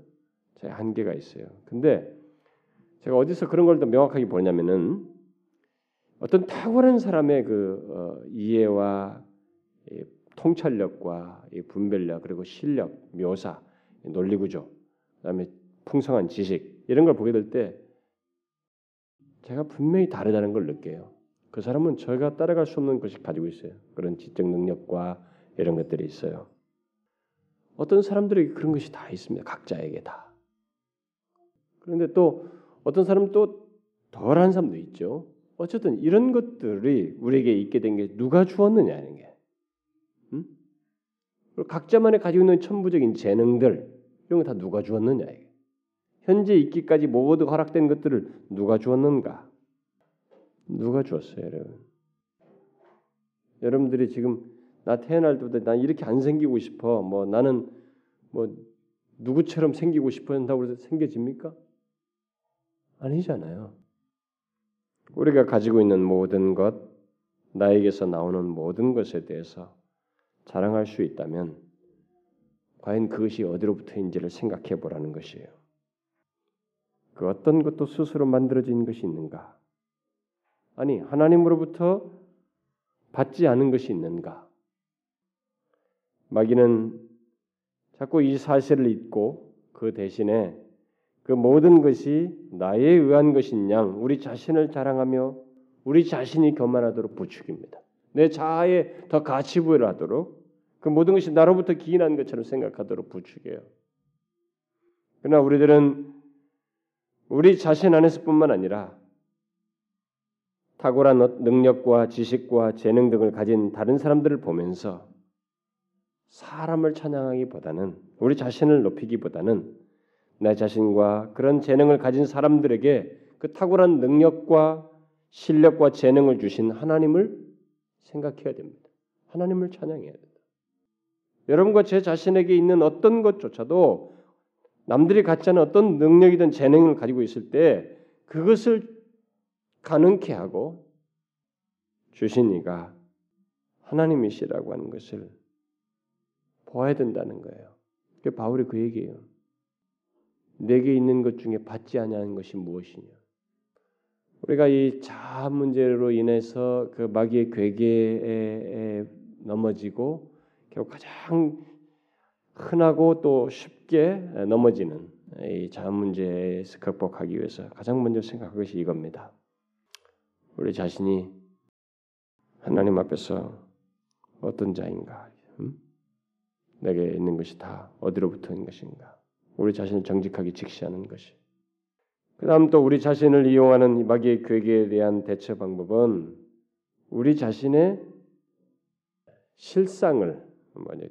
제 한계가 있어요. 근데 제가 어디서 그런 걸 더 명확하게 보냐면은 어떤 탁월한 사람의 그 어, 이해와 이 통찰력과 이 분별력 그리고 실력, 묘사, 논리구조, 그다음에 풍성한 지식 이런 걸 보게 될 때 제가 분명히 다르다는 걸 느껴요. 그 사람은 저희가 따라갈 수 없는 것이 가지고 있어요. 그런 지적 능력과 이런 것들이 있어요. 어떤 사람들에게 그런 것이 다 있습니다. 각자에게 다. 그런데 또 어떤 사람은 또 덜한 사람도 있죠. 어쨌든 이런 것들이 우리에게 있게 된 게 누가 주었느냐는 게. 음? 그리고 각자만의 가지고 있는 천부적인 재능들 이런 거 다 누가 주었느냐 이게. 현재 있기까지 모두 허락된 것들을 누가 주었는가? 누가 주었어요, 여러분? 여러분들이 지금 나 태어날 때부터 난 이렇게 안 생기고 싶어. 뭐 나는 뭐 누구처럼 생기고 싶어 한다고 해서 생겨집니까? 아니잖아요. 우리가 가지고 있는 모든 것, 나에게서 나오는 모든 것에 대해서 자랑할 수 있다면 과연 그것이 어디로부터인지를 생각해 보라는 것이에요. 그 어떤 것도 스스로 만들어진 것이 있는가? 아니 하나님으로부터 받지 않은 것이 있는가? 마귀는 자꾸 이 사실을 잊고 그 대신에 그 모든 것이 나에 의한 것인 양 우리 자신을 자랑하며 우리 자신이 교만하도록 부추깁니다. 내 자아에 더 가치 부여를 하도록 그 모든 것이 나로부터 기인한 것처럼 생각하도록 부추겨요. 그러나 우리들은 우리 자신 안에서뿐만 아니라 탁월한 능력과 지식과 재능 등을 가진 다른 사람들을 보면서 사람을 찬양하기보다는 우리 자신을 높이기보다는 내 자신과 그런 재능을 가진 사람들에게 그 탁월한 능력과 실력과 재능을 주신 하나님을 생각해야 됩니다. 하나님을 찬양해야 됩니다. 여러분과 제 자신에게 있는 어떤 것조차도 남들이 갖지 않은 어떤 능력이든 재능을 가지고 있을 때 그것을 가능케 하고 주신 이가 하나님이시라고 하는 것을 보아야 된다는 거예요. 그 바울이 그 얘기예요. 내게 있는 것 중에 받지 아니하는 것이 무엇이냐? 우리가 이 자아 문제로 인해서 그 마귀의 괴계에 넘어지고 결국 가장 흔하고 또 쉽게 넘어지는 이 자아 문제에서 극복하기 위해서 가장 먼저 생각할 것이 이겁니다. 우리 자신이 하나님 앞에서 어떤 자인가? 음? 내게 있는 것이 다 어디로부터인 것인가? 우리 자신을 정직하게 직시하는 것이. 그다음 또 우리 자신을 이용하는 마귀의 괴계에 대한 대처 방법은 우리 자신의 실상을 뭐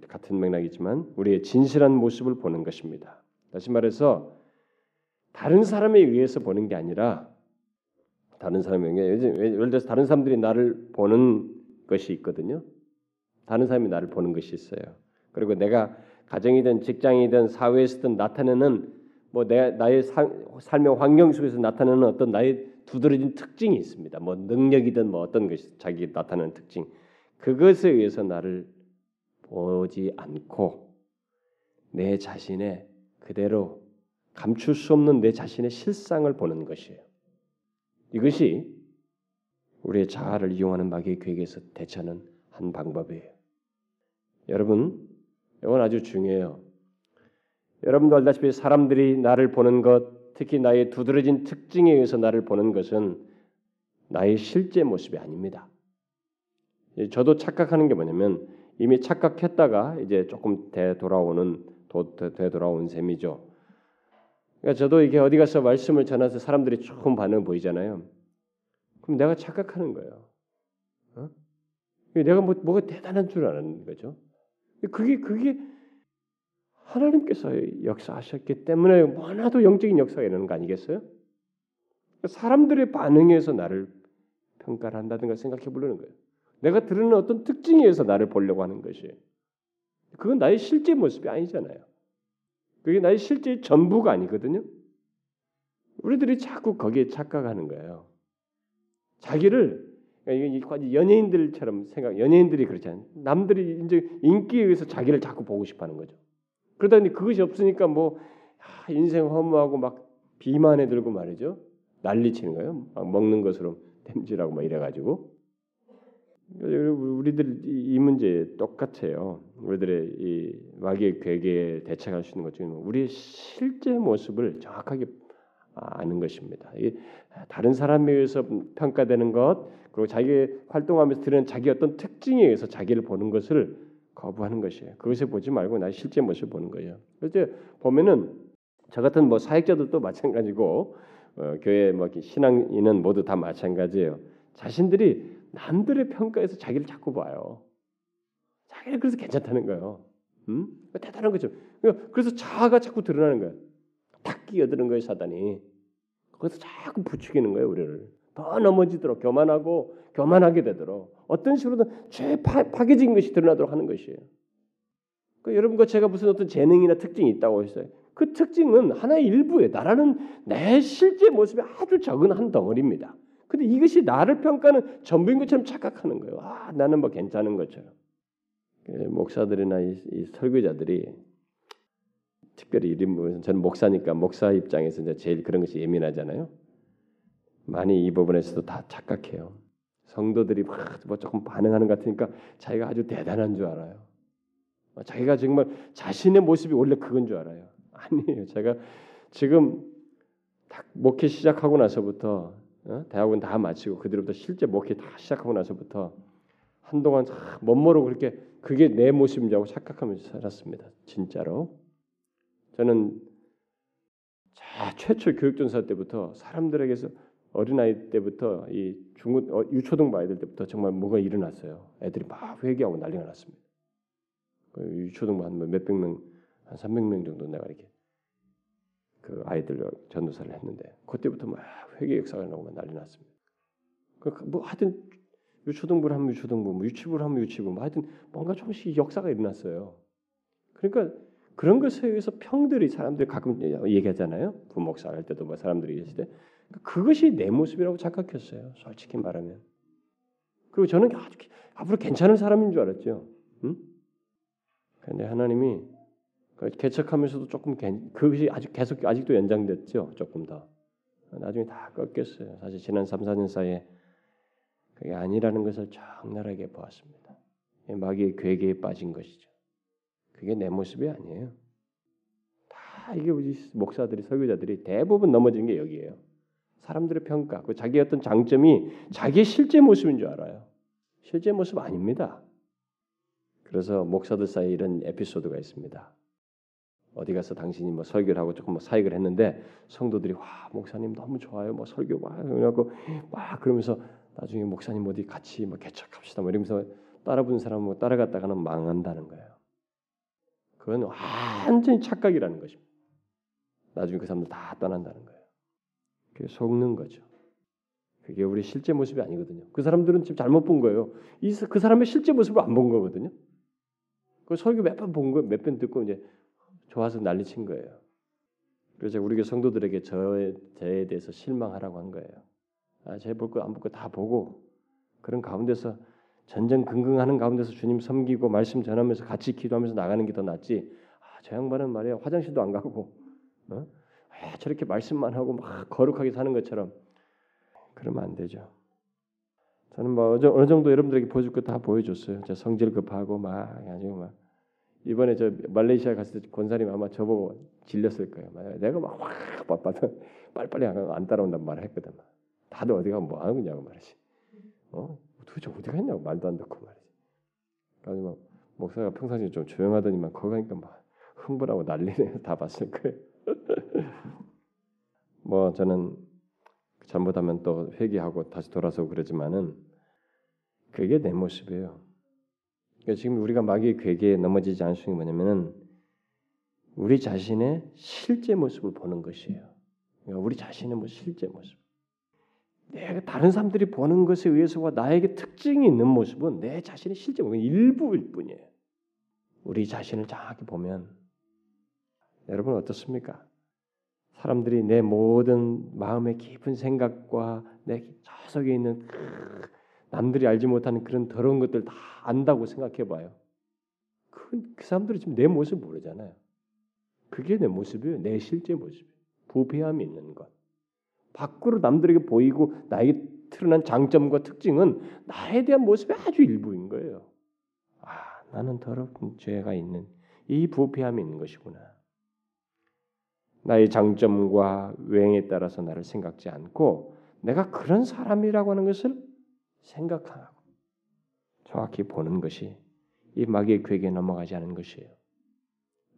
같은 맥락이지만 우리의 진실한 모습을 보는 것입니다. 다시 말해서 다른 사람에 의해서 보는 게 아니라 다른 사람에게 예를 들어서 다른 사람들이 나를 보는 것이 있거든요. 다른 사람이 나를 보는 것이 있어요. 그리고 내가 가정이든 직장이든 사회에서든 나타내는 뭐 내, 나의 사, 삶의 환경 속에서 나타내는 어떤 나의 두드러진 특징이 있습니다. 뭐 능력이든 뭐 어떤 것이 자기 나타내는 특징 그것에 의해서 나를 보지 않고 내 자신의 그대로 감출 수 없는 내 자신의 실상을 보는 것이에요. 이것이 우리의 자아를 이용하는 마귀의 계획에서 대처하는 한 방법이에요. 여러분, 이건 아주 중요해요. 여러분도 알다시피 사람들이 나를 보는 것, 특히 나의 두드러진 특징에 의해서 나를 보는 것은 나의 실제 모습이 아닙니다. 저도 착각하는 게 뭐냐면 이미 착각했다가 이제 조금 되돌아오는 되돌아온 셈이죠. 그러니까 저도 이게 어디 가서 말씀을 전해서 사람들이 조금 반응 보이잖아요. 그럼 내가 착각하는 거예요. 어? 내가 뭐 뭐가 대단한 줄 아는 거죠. 그게 그게 하나님께서 역사하셨기 때문에 뭐나도 영적인 역사가 일어나는 거 아니겠어요? 사람들의 반응에서 나를 평가를 한다든가 생각해 보려는 거예요. 내가 드러낸 어떤 특징에 의해서 나를 보려고 하는 것이 그건 나의 실제 모습이 아니잖아요. 그게 나의 실제 전부가 아니거든요. 우리들이 자꾸 거기에 착각하는 거예요. 자기를 연예인들처럼 생각, 연예인들이 그렇잖아요. 남들이 이제 인기에 의해서 자기를 자꾸 보고 싶어하는 거죠. 그러다 니 그것이 없으니까 뭐 아, 인생 허무하고 막 비만에 들고 말이죠. 난리치는 거예요. 막 먹는 것으로 댐지라고 막 이래가지고 우리들 이 문제 똑같아요. 우리들의 이 마귀의 괴계에 대처할 수 있는 것 중에 우리의 실제 모습을 정확하게 아는 것입니다. 이게 다른 사람에 의해서 평가되는 것 그리고 자기 활동하면서 드러낸 자기 어떤 특징에 의해서 자기를 보는 것을 거부하는 것이에요. 그것을 보지 말고 나의 실제 모습을 보는 거예요. 그래서 보면은 저 같은 뭐 사역자들도 마찬가지고 어, 교회 뭐 신앙인은 모두 다 마찬가지예요. 자신들이 남들의 평가에서 자기를 자꾸 봐요. 자기를 그래서 괜찮다는 거예요. 음? 대단한 거죠. 그래서 자아가 자꾸 드러나는 거예요. 탁 끼어드는 거예요, 사단이. 그래서 자꾸 부추기는 거예요, 우리를. 더 넘어지도록 교만하고 교만하게 되도록 어떤 식으로든 죄 파괴적인 것이 드러나도록 하는 것이에요. 그 여러분과 제가 무슨 어떤 재능이나 특징이 있다고 했어요. 그 특징은 하나의 일부에 나라는 내 실제 모습이 아주 적은 한 덩어리입니다. 근데 이것이 나를 평가하는 전부인 것처럼 착각하는 거예요. 아, 나는 뭐 괜찮은 것처럼. 그 목사들이나 이, 이 설교자들이 특별히 이름 저는 목사니까 목사 입장에서 이제 제일 그런 것이 예민하잖아요. 많이 이 부분에서도 다 착각해요. 성도들이 뭐 조금 반응하는 것 같으니까 자기가 아주 대단한 줄 알아요. 자기가 정말 자신의 모습이 원래 그건 줄 알아요. *laughs* 아니에요. 제가 지금 딱 목회 시작하고 나서부터 어? 대학원 다 마치고 그들부터 실제 목회 다 시작하고 나서부터 한동안 멋모르고 그렇게 그게 내 알고 착각하면서 살았습니다. 진짜로. 저는 자, 최초 교육전사 때부터 사람들에게서 어린아이 때부터 이 중고 어, 유초등부 아이들 때부터 정말 뭐가 일어났어요. 애들이 막 회개하고 난리가 났습니다. 그 유초등부 한 몇백 명, 한 300명 정도 내가 이렇게 그 아이들 전도사를 했는데 그때부터 막 회개 역사가 나고 난리 났습니다. 그뭐 하여튼 유초등부를 하면 유초등부, 뭐 유치부를 하면 유치부, 뭐 하여튼 뭔가 조금씩 역사가 일어났어요. 그러니까 그런 것에 의해서 평들이 사람들이 가끔 얘기하잖아요. 부목사 할 때도 뭐 사람들이 얘기할 때 그것이 내 모습이라고 착각했어요. 솔직히 말하면. 그리고 저는 아주 앞으로 괜찮은 사람인 줄 알았죠. 응? 근데 하나님이 그 개척하면서도 조금 그것이 아직 계속 아직도 연장됐죠. 조금 더. 나중에 다 꺾였어요. 사실 지난 3, 4년 사이에 그게 아니라는 것을 적나라하게 보았습니다. 마귀의 괴계에 빠진 것이죠. 그게 내 모습이 아니에요. 다 이게 우리 목사들이 설교자들이 대부분 넘어지는 게 여기에요. 사람들의 평가, 그 자기의 어떤 장점이 자기의 실제 모습인 줄 알아요. 실제 모습 아닙니다. 그래서 목사들 사이에 이런 에피소드가 있습니다. 어디 가서 당신이 뭐 설교를 하고 조금 뭐 사역을 했는데 성도들이 와 목사님 너무 좋아요 뭐 설교 막 그래갖고 막 그러면서 나중에 목사님 어디 같이 뭐 개척합시다 뭐 이러면서 따라붙는 사람 뭐 따라갔다가는 망한다는 거예요. 그건 완전히 착각이라는 것입니다. 나중에 그 사람들 다 떠난다는 거예요. 그게 속는 거죠. 그게 우리 실제 모습이 아니거든요. 그 사람들은 지금 잘못 본 거예요. 이 그 사람의 실제 모습을 안 본 거거든요. 그 설교 몇 번 본 거, 몇 번 듣고 이제 좋아서 난리친 거예요. 그래서 우리 교 성도들에게 저에, 대해서 실망하라고 한 거예요. 아, 제 볼 거 안 볼 거 다 보고 그런 가운데서 전전긍긍하는 가운데서 주님 섬기고 말씀 전하면서 같이 기도하면서 나가는 게 더 낫지. 아, 저 양반은 말이야 화장실도 안 가고 어? 아, 저렇게 말씀만 하고 막 거룩하게 사는 것처럼 그러면 안 되죠. 저는 뭐 어느 정도 여러분들에게 보여줄 거 다 보여줬어요. 제 성질 급하고 막 아주 막 이번에 저 말레이시아 갔을 때 권사님 아마 저보고 질렸을 거예요. 내가 막확 바빠서 *laughs* 빨리빨리 안 따라온단 말을 했거든. 다들 어디 가면 뭐 하는 거냐고 말이지. 어? 도대체 어디 갔냐고 말도 안 듣고 말이지. 그래서 막 목사가 평상시에 좀 조용하더니만 거기 가니까 막 흥분하고 난리네. *laughs* 다 봤을 거예요. *laughs* 뭐 저는 잘못하면 또 회개하고 다시 돌아서 그러지만은 그게 내 모습이에요. 그러니까 지금 우리가 마귀의 괴계에 넘어지지 않을 수 있는 뭐냐면은 우리 자신의 실제 모습을 보는 것이에요. 그러니까 우리 자신의 뭐 실제 모습. 내가 다른 사람들이 보는 것에 의해서와 나에게 특징이 있는 모습은 내 자신의 실제 모습 일부일 뿐이에요. 우리 자신을 정확히 보면 여러분 어떻습니까? 사람들이 내 모든 마음의 깊은 생각과 내 저속에 있는 그 남들이 알지 못하는 그런 더러운 것들 다 안다고 생각해 봐요. 그, 그 사람들이 지금 내 모습 모르잖아요. 그게 내 모습이에요. 내 실제 모습. 부패함이 있는 것. 밖으로 남들에게 보이고 나에게 드러난 장점과 특징은 나에 대한 모습의 아주 일부인 거예요. 아, 나는 더러운 죄가 있는 이 부패함이 있는 것이구나. 나의 장점과 외행에 따라서 나를 생각지 않고 내가 그런 사람이라고 하는 것을 생각하고 정확히 보는 것이 이 마귀의 괴계에 넘어가지 않은 것이에요.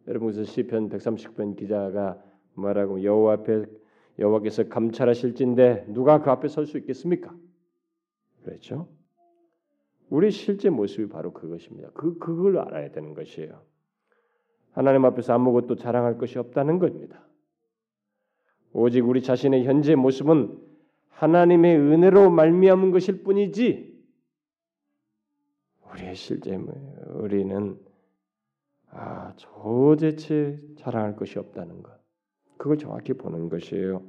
여러분 그래서 시편 130편 기자가 말하고 여호와 앞에 여호와께서 감찰하실진데 누가 그 앞에 설 수 있겠습니까? 그렇죠? 우리 실제 모습이 바로 그것입니다. 그 그걸 알아야 되는 것이에요. 하나님 앞에서 아무것도 자랑할 것이 없다는 겁니다. 오직 우리 자신의 현재 모습은 하나님의 은혜로 말미암은 것일 뿐이지 우리의 실제 우리는 아 도대체 자랑할 것이 없다는 것 그걸 정확히 보는 것이에요.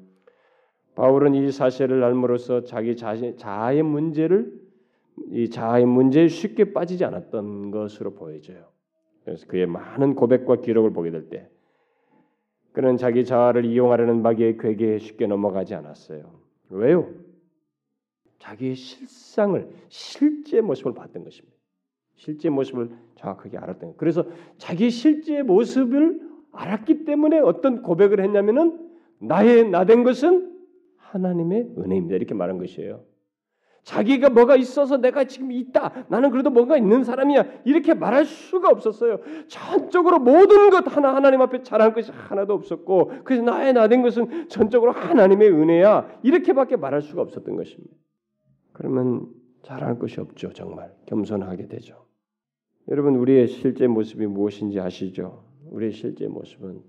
바울은 이 사실을 알므로써 자기 자신 자아의 문제를 이 자아의 문제에 쉽게 빠지지 않았던 것으로 보여져요. 그래서 그의 많은 고백과 기록을 보게 될 때 그는 자기 자아를 이용하려는 마귀의 괴계에 쉽게 넘어가지 않았어요. 왜요? 자기의 실상을 실제 모습을 봤던 것입니다. 실제 모습을 정확하게 알았던 것. 그래서 자기 실제 모습을 알았기 때문에 어떤 고백을 했냐면은 나의 나 된 것은 하나님의 은혜입니다. 이렇게 말한 것이에요. 자기가 뭐가 있어서 내가 지금 있다. 나는 그래도 뭔가 있는 사람이야. 이렇게 말할 수가 없었어요. 전적으로 모든 것 하나 하나님 앞에 잘한 것이 하나도 없었고 그래서 나의 나된 것은 전적으로 하나님의 은혜야. 이렇게밖에 말할 수가 없었던 것입니다. 그러면 잘할 것이 없죠. 정말 겸손하게 되죠. 여러분 우리의 실제 모습이 무엇인지 아시죠? 우리의 실제 모습은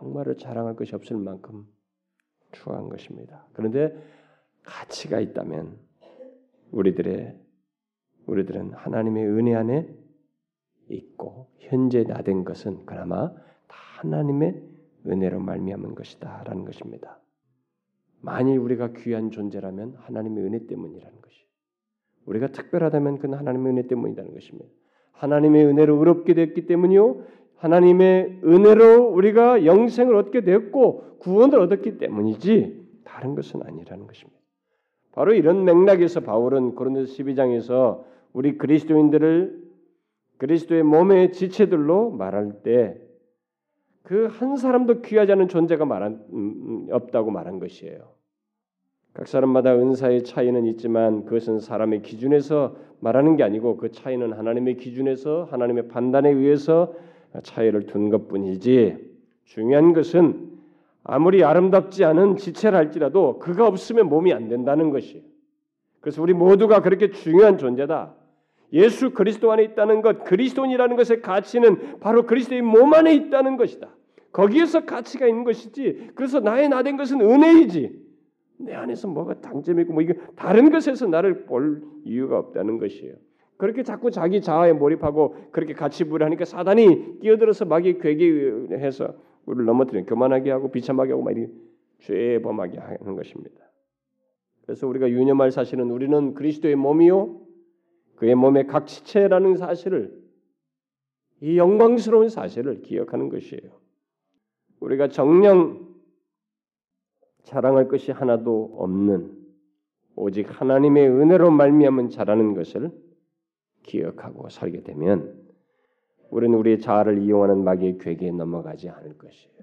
정말을 자랑할 것이 없을 만큼 추한 것입니다. 그런데 가치가 있다면 우리들의 우리들은 하나님의 은혜 안에 있고 현재 나된 것은 그나마 다 하나님의 은혜로 말미암은 것이다라는 것입니다. 만일 우리가 귀한 존재라면 하나님의 은혜 때문이라는 것이. 우리가 특별하다면 그건 하나님의 은혜 때문이라는 것입니다. 하나님의 은혜로 의롭게 됐기 때문이요. 하나님의 은혜로 우리가 영생을 얻게 되었고 구원을 얻었기 때문이지 다른 것은 아니라는 것입니다. 바로 이런 맥락에서 바울은 고린도서 12장에서 우리 그리스도인들을 그리스도의 몸의 지체들로 말할 때 그 한 사람도 귀하지 않은 존재가 말한 음, 음, 없다고 말한 것이에요. 각 사람마다 은사의 차이는 있지만 그것은 사람의 기준에서 말하는 게 아니고 그 차이는 하나님의 기준에서 하나님의 판단에 의해서 차이를 둔 것뿐이지 중요한 것은 아무리 아름답지 않은 지체랄지라도 그가 없으면 몸이 안 된다는 것이. 그래서 우리 모두가 그렇게 중요한 존재다. 예수 그리스도 안에 있다는 것, 그리스도인이라는 것의 가치는 바로 그리스도의 몸 안에 있다는 것이다. 거기에서 가치가 있는 것이지. 그래서 나의 나된 것은 은혜이지. 내 안에서 뭐가 당점이 있고 뭐 이거 다른 것에서 나를 볼 이유가 없다는 것이에요. 그렇게 자꾸 자기 자아에 몰입하고 그렇게 같이 부하니까 사단이 끼어들어서 마귀 괴계해서 우리를 넘어뜨려 교만하게 하고 비참하게 하고 막 죄에 범하게 하는 것입니다. 그래서 우리가 유념할 사실은 우리는 그리스도의 몸이요 그의 몸의 각 지체라는 사실을 이 영광스러운 사실을 기억하는 것이에요. 우리가 정령 자랑할 것이 하나도 없는 오직 하나님의 은혜로 말미암은 자라는 것을 기억하고 살게 되면 우리는 우리의 자아를 이용하는 마귀의 괴계에 넘어가지 않을 것이에요.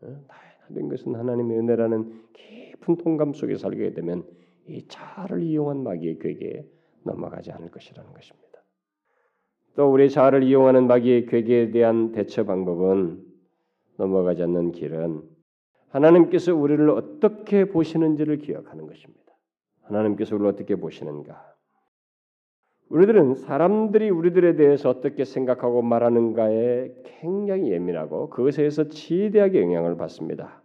나의 것은 하나님의 은혜라는 깊은 통감 속에 살게 되면 이 자아를 이용한 마귀의 괴계에 넘어가지 않을 것이라는 것입니다. 또 우리의 자아를 이용하는 마귀의 괴계에 대한 대처 방법은 넘어가지 않는 길은 하나님께서 우리를 어떻게 보시는지를 기억하는 것입니다. 하나님께서 우리를 어떻게 보시는가? 우리들은 사람들이 우리들에 대해서 어떻게 생각하고 말하는가에 굉장히 예민하고 그것에 의해서 지대하게 영향을 받습니다.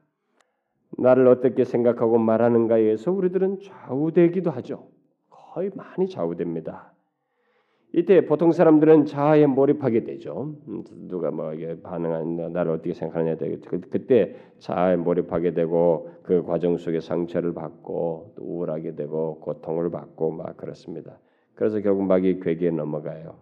나를 어떻게 생각하고 말하는가에 의해서 우리들은 좌우되기도 하죠. 거의 많이 좌우됩니다. 이때 보통 사람들은 자아에 몰입하게 되죠. 음, 누가 뭐 이게 반응한 나를 어떻게 생각하느냐 그, 그때 자아에 몰입하게 되고 그 과정 속에 상처를 받고 우울하게 되고 고통을 받고 막 그렇습니다. 그래서 결국 마귀의 괴기에 넘어가요.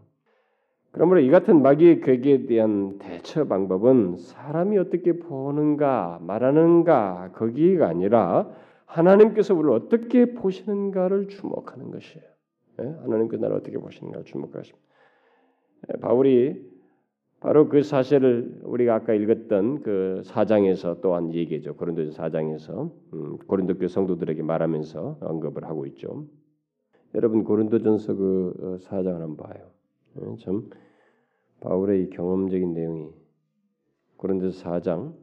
그러므로 이 같은 마귀의 괴기에 대한 대처 방법은 사람이 어떻게 보는가 말하는가 거기가 아니라 하나님께서 우리를 어떻게 보시는가를 주목하는 것이에요. 예? 하나님께서 나를 어떻게 보시는가를 주목하십니다. 예, 바울이 바로 그 사실을 우리가 아까 읽었던 그 사장에서 또한 얘기죠. 고린도서 사장에서 음, 고린도 교 성도들에게 말하면서 언급을 하고 있죠. 여러분 고린도전서 그 4장을 어, 한번 봐요. 예, 참 바울의 경험적인 내용이 고린도서 4장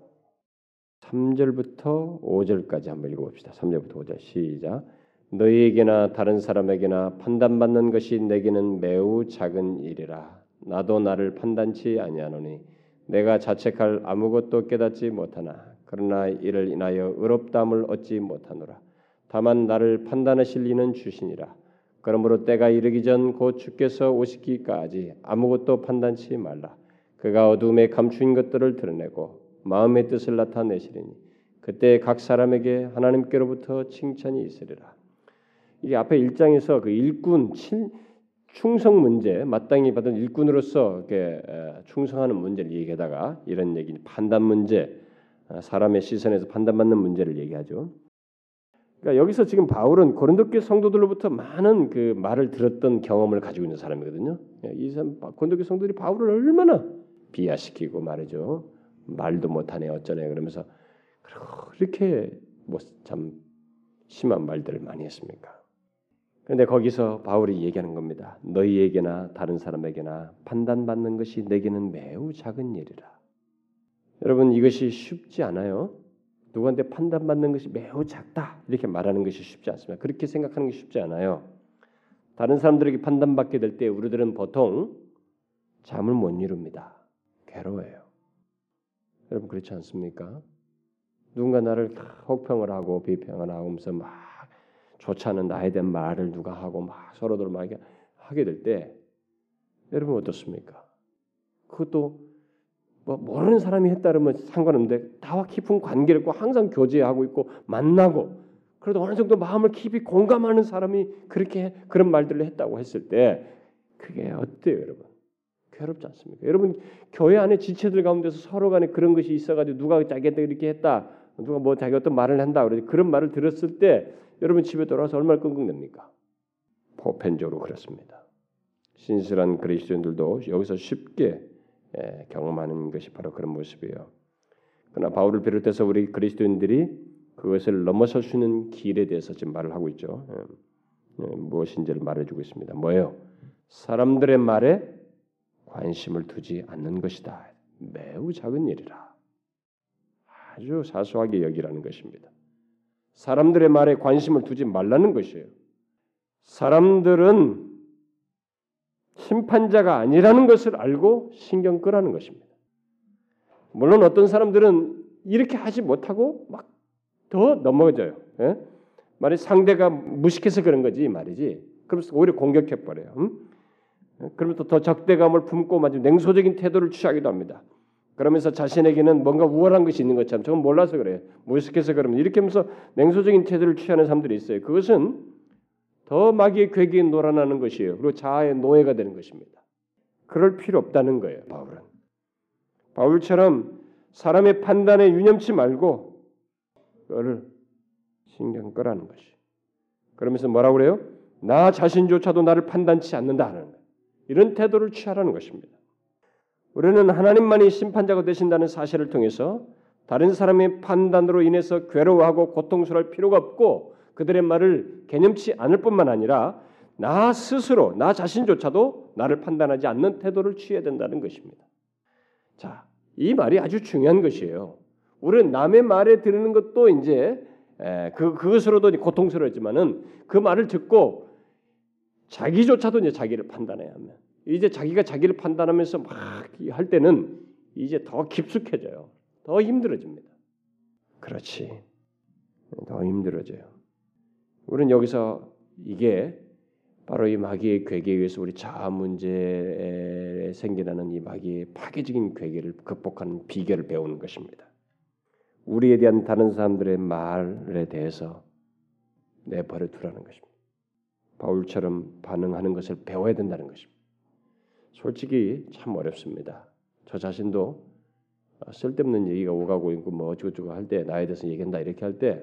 3절부터 5절까지 한번 읽어봅시다. 3절부터 5절 시작. 너희에게나 다른 사람에게나 판단받는 것이 내게는 매우 작은 일이라. 나도 나를 판단치 아니하노니 내가 자책할 아무것도 깨닫지 못하나 그러나 이를 인하여 의롭다함을 얻지 못하노라. 다만 나를 판단하실 이는 주시니라. 그러므로 때가 이르기 전 곧 주께서 오시기까지 아무것도 판단치 말라. 그가 어둠에 감추인 것들을 드러내고 마음의 뜻을 나타내시리니 그때 각 사람에게 하나님께로부터 칭찬이 있으리라. 이게 앞에 일장에서 그 일꾼 충성 문제, 마땅히 받은 일꾼으로서 충성하는 문제를 얘기하다가 이런 얘기, 판단 문제, 어, 사람의 시선에서 판단받는 문제를 얘기하죠. 그러니까 여기서 지금 바울은 고린도교 성도들로부터 많은 그 말을 들었던 경험을 가지고 있는 사람이거든요. 예, 이 사람 고린도교 성도들이 바울을 얼마나 비하시키고 말이죠. 말도 못하네 어쩌네 그러면서 그렇게 뭐 참 심한 말들을 많이 했습니까? 그런데 거기서 바울이 얘기하는 겁니다. 너희에게나 다른 사람에게나 판단받는 것이 내게는 매우 작은 일이라. 여러분 이것이 쉽지 않아요. 누구한테 판단받는 것이 매우 작다 이렇게 말하는 것이 쉽지 않습니다. 그렇게 생각하는 게 쉽지 않아요. 다른 사람들에게 판단받게 될 때 우리들은 보통 잠을 못 이룹니다. 괴로워요. 여러분 그렇지 않습니까? 누군가 나를 혹평을 하고 비평을 하면서 막 좋지 않은 나에 대한 말을 누가 하고 막 서로들 막 하게 될 때 여러분 어떻습니까? 그것도 뭐 모르는 사람이 했다면 상관없는데 다와 깊은 관계를 있고 항상 교제하고 있고 만나고 그래도 어느 정도 마음을 깊이 공감하는 사람이 그렇게 그런 말들을 했다고 했을 때 그게 어때요, 여러분? 괴롭지 않습니까? 여러분 교회 안에 지체들 가운데서 서로 간에 그런 것이 있어가지고 누가 자기한테 이렇게 했다, 누가 뭐 자기 어떤 말을 한다 그러지 그런 말을 들었을 때 여러분 집에 돌아와서 얼마나 끙끙댑니까? 보편적으로 그렇습니다. 신실한 그리스도인들도 여기서 쉽게 예, 경험하는 것이 바로 그런 모습이에요. 그러나 바울을 비롯해서 우리 그리스도인들이 그것을 넘어설 수 있는 길에 대해서 지금 말을 하고 있죠. 예, 예, 무엇인지를 말해주고 있습니다. 뭐예요? 사람들의 말에 관심을 두지 않는 것이다. 매우 작은 일이라. 아주 사소하게 여기라는 것입니다. 사람들의 말에 관심을 두지 말라는 것이에요. 사람들은 심판자가 아니라는 것을 알고 신경 끄라는 것입니다. 물론 어떤 사람들은 이렇게 하지 못하고 막 더 넘어져요. 예? 말이 상대가 무식해서 그런 거지 말이지. 그러면서 오히려 공격해 버려요. 음? 그러면서 더 적대감을 품고 마치 냉소적인 태도를 취하기도 합니다. 그러면서 자신에게는 뭔가 우월한 것이 있는 것처럼 저건 몰라서 그래요. 무식해서 그러면 이렇게 하면서 냉소적인 태도를 취하는 사람들이 있어요. 그것은 더 마귀의 괴기에 놀아나는 것이에요. 그리고 자아의 노예가 되는 것입니다. 그럴 필요 없다는 거예요. 바울은. 바울처럼 사람의 판단에 유념치 말고 그거를 신경 끄라는 것이. 그러면서 뭐라고 그래요? 나 자신조차도 나를 판단치 않는다 하는 이런 태도를 취하라는 것입니다. 우리는 하나님만이 심판자가 되신다는 사실을 통해서 다른 사람의 판단으로 인해서 괴로워하고 고통스러울 필요가 없고 그들의 말을 개념치 않을 뿐만 아니라 나 스스로 나 자신조차도 나를 판단하지 않는 태도를 취해야 된다는 것입니다. 자, 이 말이 아주 중요한 것이에요. 우리는 남의 말에 들는 것도 이제 그 그것으로도 고통스러웠지만은 그 말을 듣고 자기조차도 이제 자기를 판단해야 하면 이제 자기가 자기를 판단하면서 막 할 때는 이제 더 깊숙해져요. 더 힘들어집니다. 그렇지. 더 힘들어져요. 우리는 여기서 이게 바로 이 마귀의 괴계에 의해서 우리 자아 문제에 생겨나는 이 마귀의 파괴적인 괴계를 극복하는 비결을 배우는 것입니다. 우리에 대한 다른 사람들의 말에 대해서 내버려 두라는 것입니다. 바울처럼 반응하는 것을 배워야 된다는 것입니다. 솔직히 참 어렵습니다. 저 자신도 쓸데없는 얘기가 오가고 있고 뭐 어쩌고저쩌고 할 때 나에 대해서 얘기한다 이렇게 할 때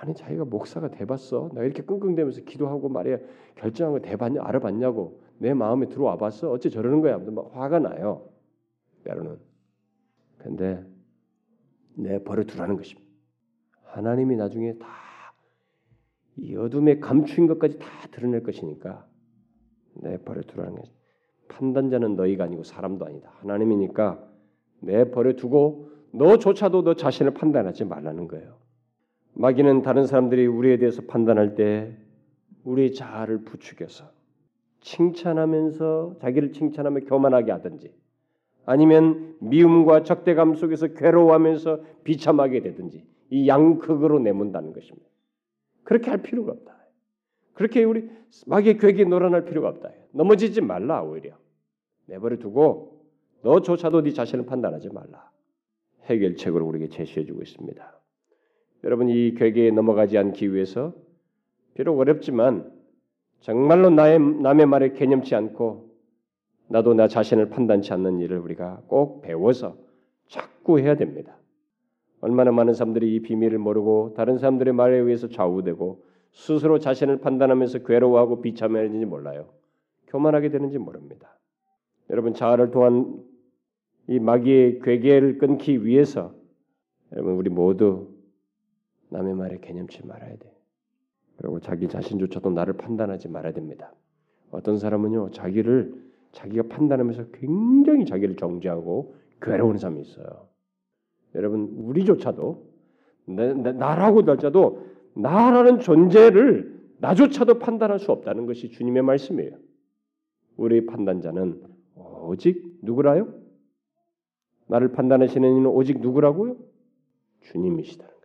아니 자기가 목사가 돼봤어? 나 이렇게 끙끙대면서 기도하고 말이야 결정한 거 돼봤냐 알아봤냐고 내 마음에 들어와 봤어? 어째 저러는 거야? 막 화가 나요. 때로는. 근데 내 버려 두라는 것입니다. 하나님이 나중에 다 이 어둠에 감추인 것까지 다 드러낼 것이니까 내 버려 두라는 것입니다. 판단자는 너희가 아니고 사람도 아니다. 하나님이니까 내 버려 두고 너조차도 너 자신을 판단하지 말라는 거예요. 마귀는 다른 사람들이 우리에 대해서 판단할 때 우리의 자아를 부추겨서 칭찬하면서 자기를 칭찬하며 교만하게 하든지 아니면 미움과 적대감 속에서 괴로워하면서 비참하게 되든지 이 양극으로 내몬다는 것입니다. 그렇게 할 필요가 없다. 그렇게 우리 마귀의 괴기에 놀아날 필요가 없다. 넘어지지 말라 오히려 내버려 두고 너조차도 네 자신을 판단하지 말라. 해결책으로 우리에게 제시해주고 있습니다. 여러분 이 괴계에 넘어가지 않기 위해서 비록 어렵지만 정말로 나의 남의 말에 개념치 않고 나도 나 자신을 판단치 않는 일을 우리가 꼭 배워서 자꾸 해야 됩니다. 얼마나 많은 사람들이 이 비밀을 모르고 다른 사람들의 말에 의해서 좌우되고 스스로 자신을 판단하면서 괴로워하고 비참해지는지 몰라요. 교만하게 되는지 모릅니다. 여러분 자아를 통한 이 마귀의 괴계를 끊기 위해서 여러분 우리 모두 남의 말에 개념치 말아야 돼. 그리고 자기 자신조차도 나를 판단하지 말아야 됩니다. 어떤 사람은요 자기를 자기가 판단하면서 굉장히 자기를 정죄하고 괴로운 사람이 있어요. 여러분 우리조차도 나, 나 라고 할지도 나라는 존재를 나조차도 판단할 수 없다는 것이 주님의 말씀이에요. 우리 판단자는 오직 누구라요? 나를 판단하시는 이는 오직 누구라고요? 주님이시다는 것입니다.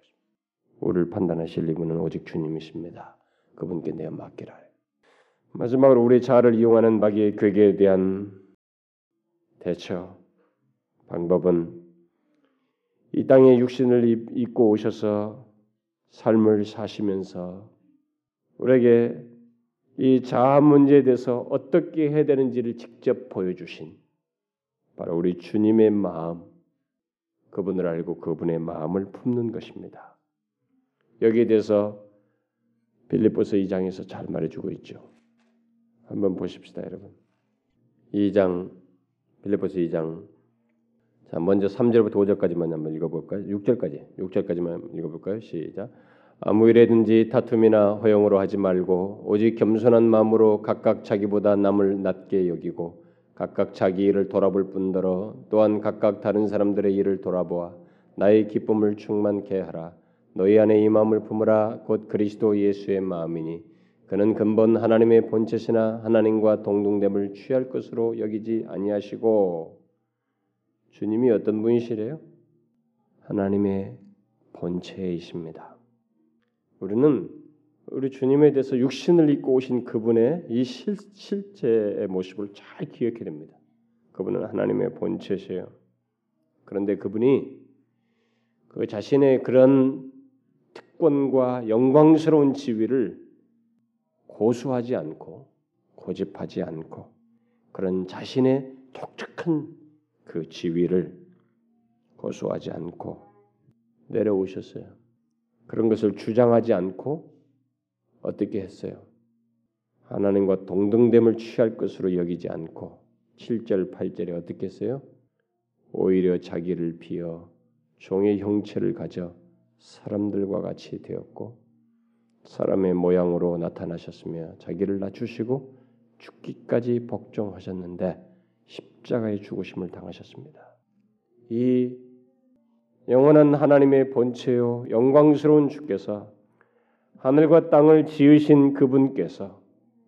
우리를 판단하실 이분은 오직 주님이십니다. 그분께 내어 맡기라. 마지막으로 우리 자아를 이용하는 마귀의 괴계에 대한 대처 방법은 이 땅에 육신을 입고 오셔서 삶을 사시면서 우리에게 이 자아 문제에 대해서 어떻게 해야 되는지를 직접 보여주신 바로 우리 주님의 마음, 그분을 알고 그분의 마음을 품는 것입니다. 여기에 대해서 빌립보서 2장에서 잘 말해주고 있죠. 한번 보십시다, 여러분. 2장 빌립보서 2장 자, 먼저 3절부터 5절까지만 한번 읽어볼까요? 6절까지, 6절까지만 읽어볼까요? 시작. 아무 일에든지 다툼이나 허용으로 하지 말고 오직 겸손한 마음으로 각각 자기보다 남을 낮게 여기고 각각 자기 일을 돌아볼 뿐더러 또한 각각 다른 사람들의 일을 돌아보아 나의 기쁨을 충만케 하라. 너희 안에 이 마음을 품으라. 곧 그리스도 예수의 마음이니 그는 근본 하나님의 본체시나 하나님과 동등됨을 취할 것으로 여기지 아니하시고 주님이 어떤 분이시래요? 하나님의 본체이십니다. 우리는 우리 주님에 대해서 육신을 입고 오신 그분의 이 실, 실제의 모습을 잘 기억해야 됩니다. 그분은 하나님의 본체시요 그런데 그분이 그 자신의 그런 특권과 영광스러운 지위를 고수하지 않고 고집하지 않고 그런 자신의 독특한 그 지위를 고수하지 않고 내려오셨어요. 그런 것을 주장하지 않고 어떻게 했어요? 하나님과 동등됨을 취할 것으로 여기지 않고 7절 8절에 어떻게 했어요? 오히려 자기를 비어 종의 형체를 가져 사람들과 같이 되었고 사람의 모양으로 나타나셨으며 자기를 낮추시고 죽기까지 복종하셨는데 십자가의 죽으심을 당하셨습니다. 이 영원한 하나님의 본체요 영광스러운 주께서 하늘과 땅을 지으신 그분께서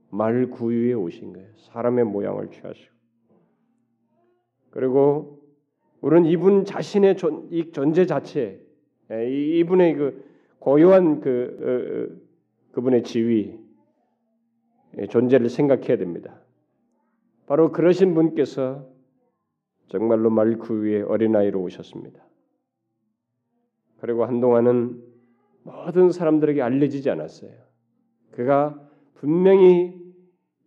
말 구유에 오신 거예요. 사람의 모양을 취하시고 그리고 우리는 이분 자신의 존, 이 존재 자체, 이분의 그 고요한 그 어, 어, 그분의 지위, 존재를 생각해야 됩니다. 바로 그러신 분께서 정말로 말구유에 어린아이로 오셨습니다. 그리고 한동안은 모든 사람들에게 알려지지 않았어요. 그가 분명히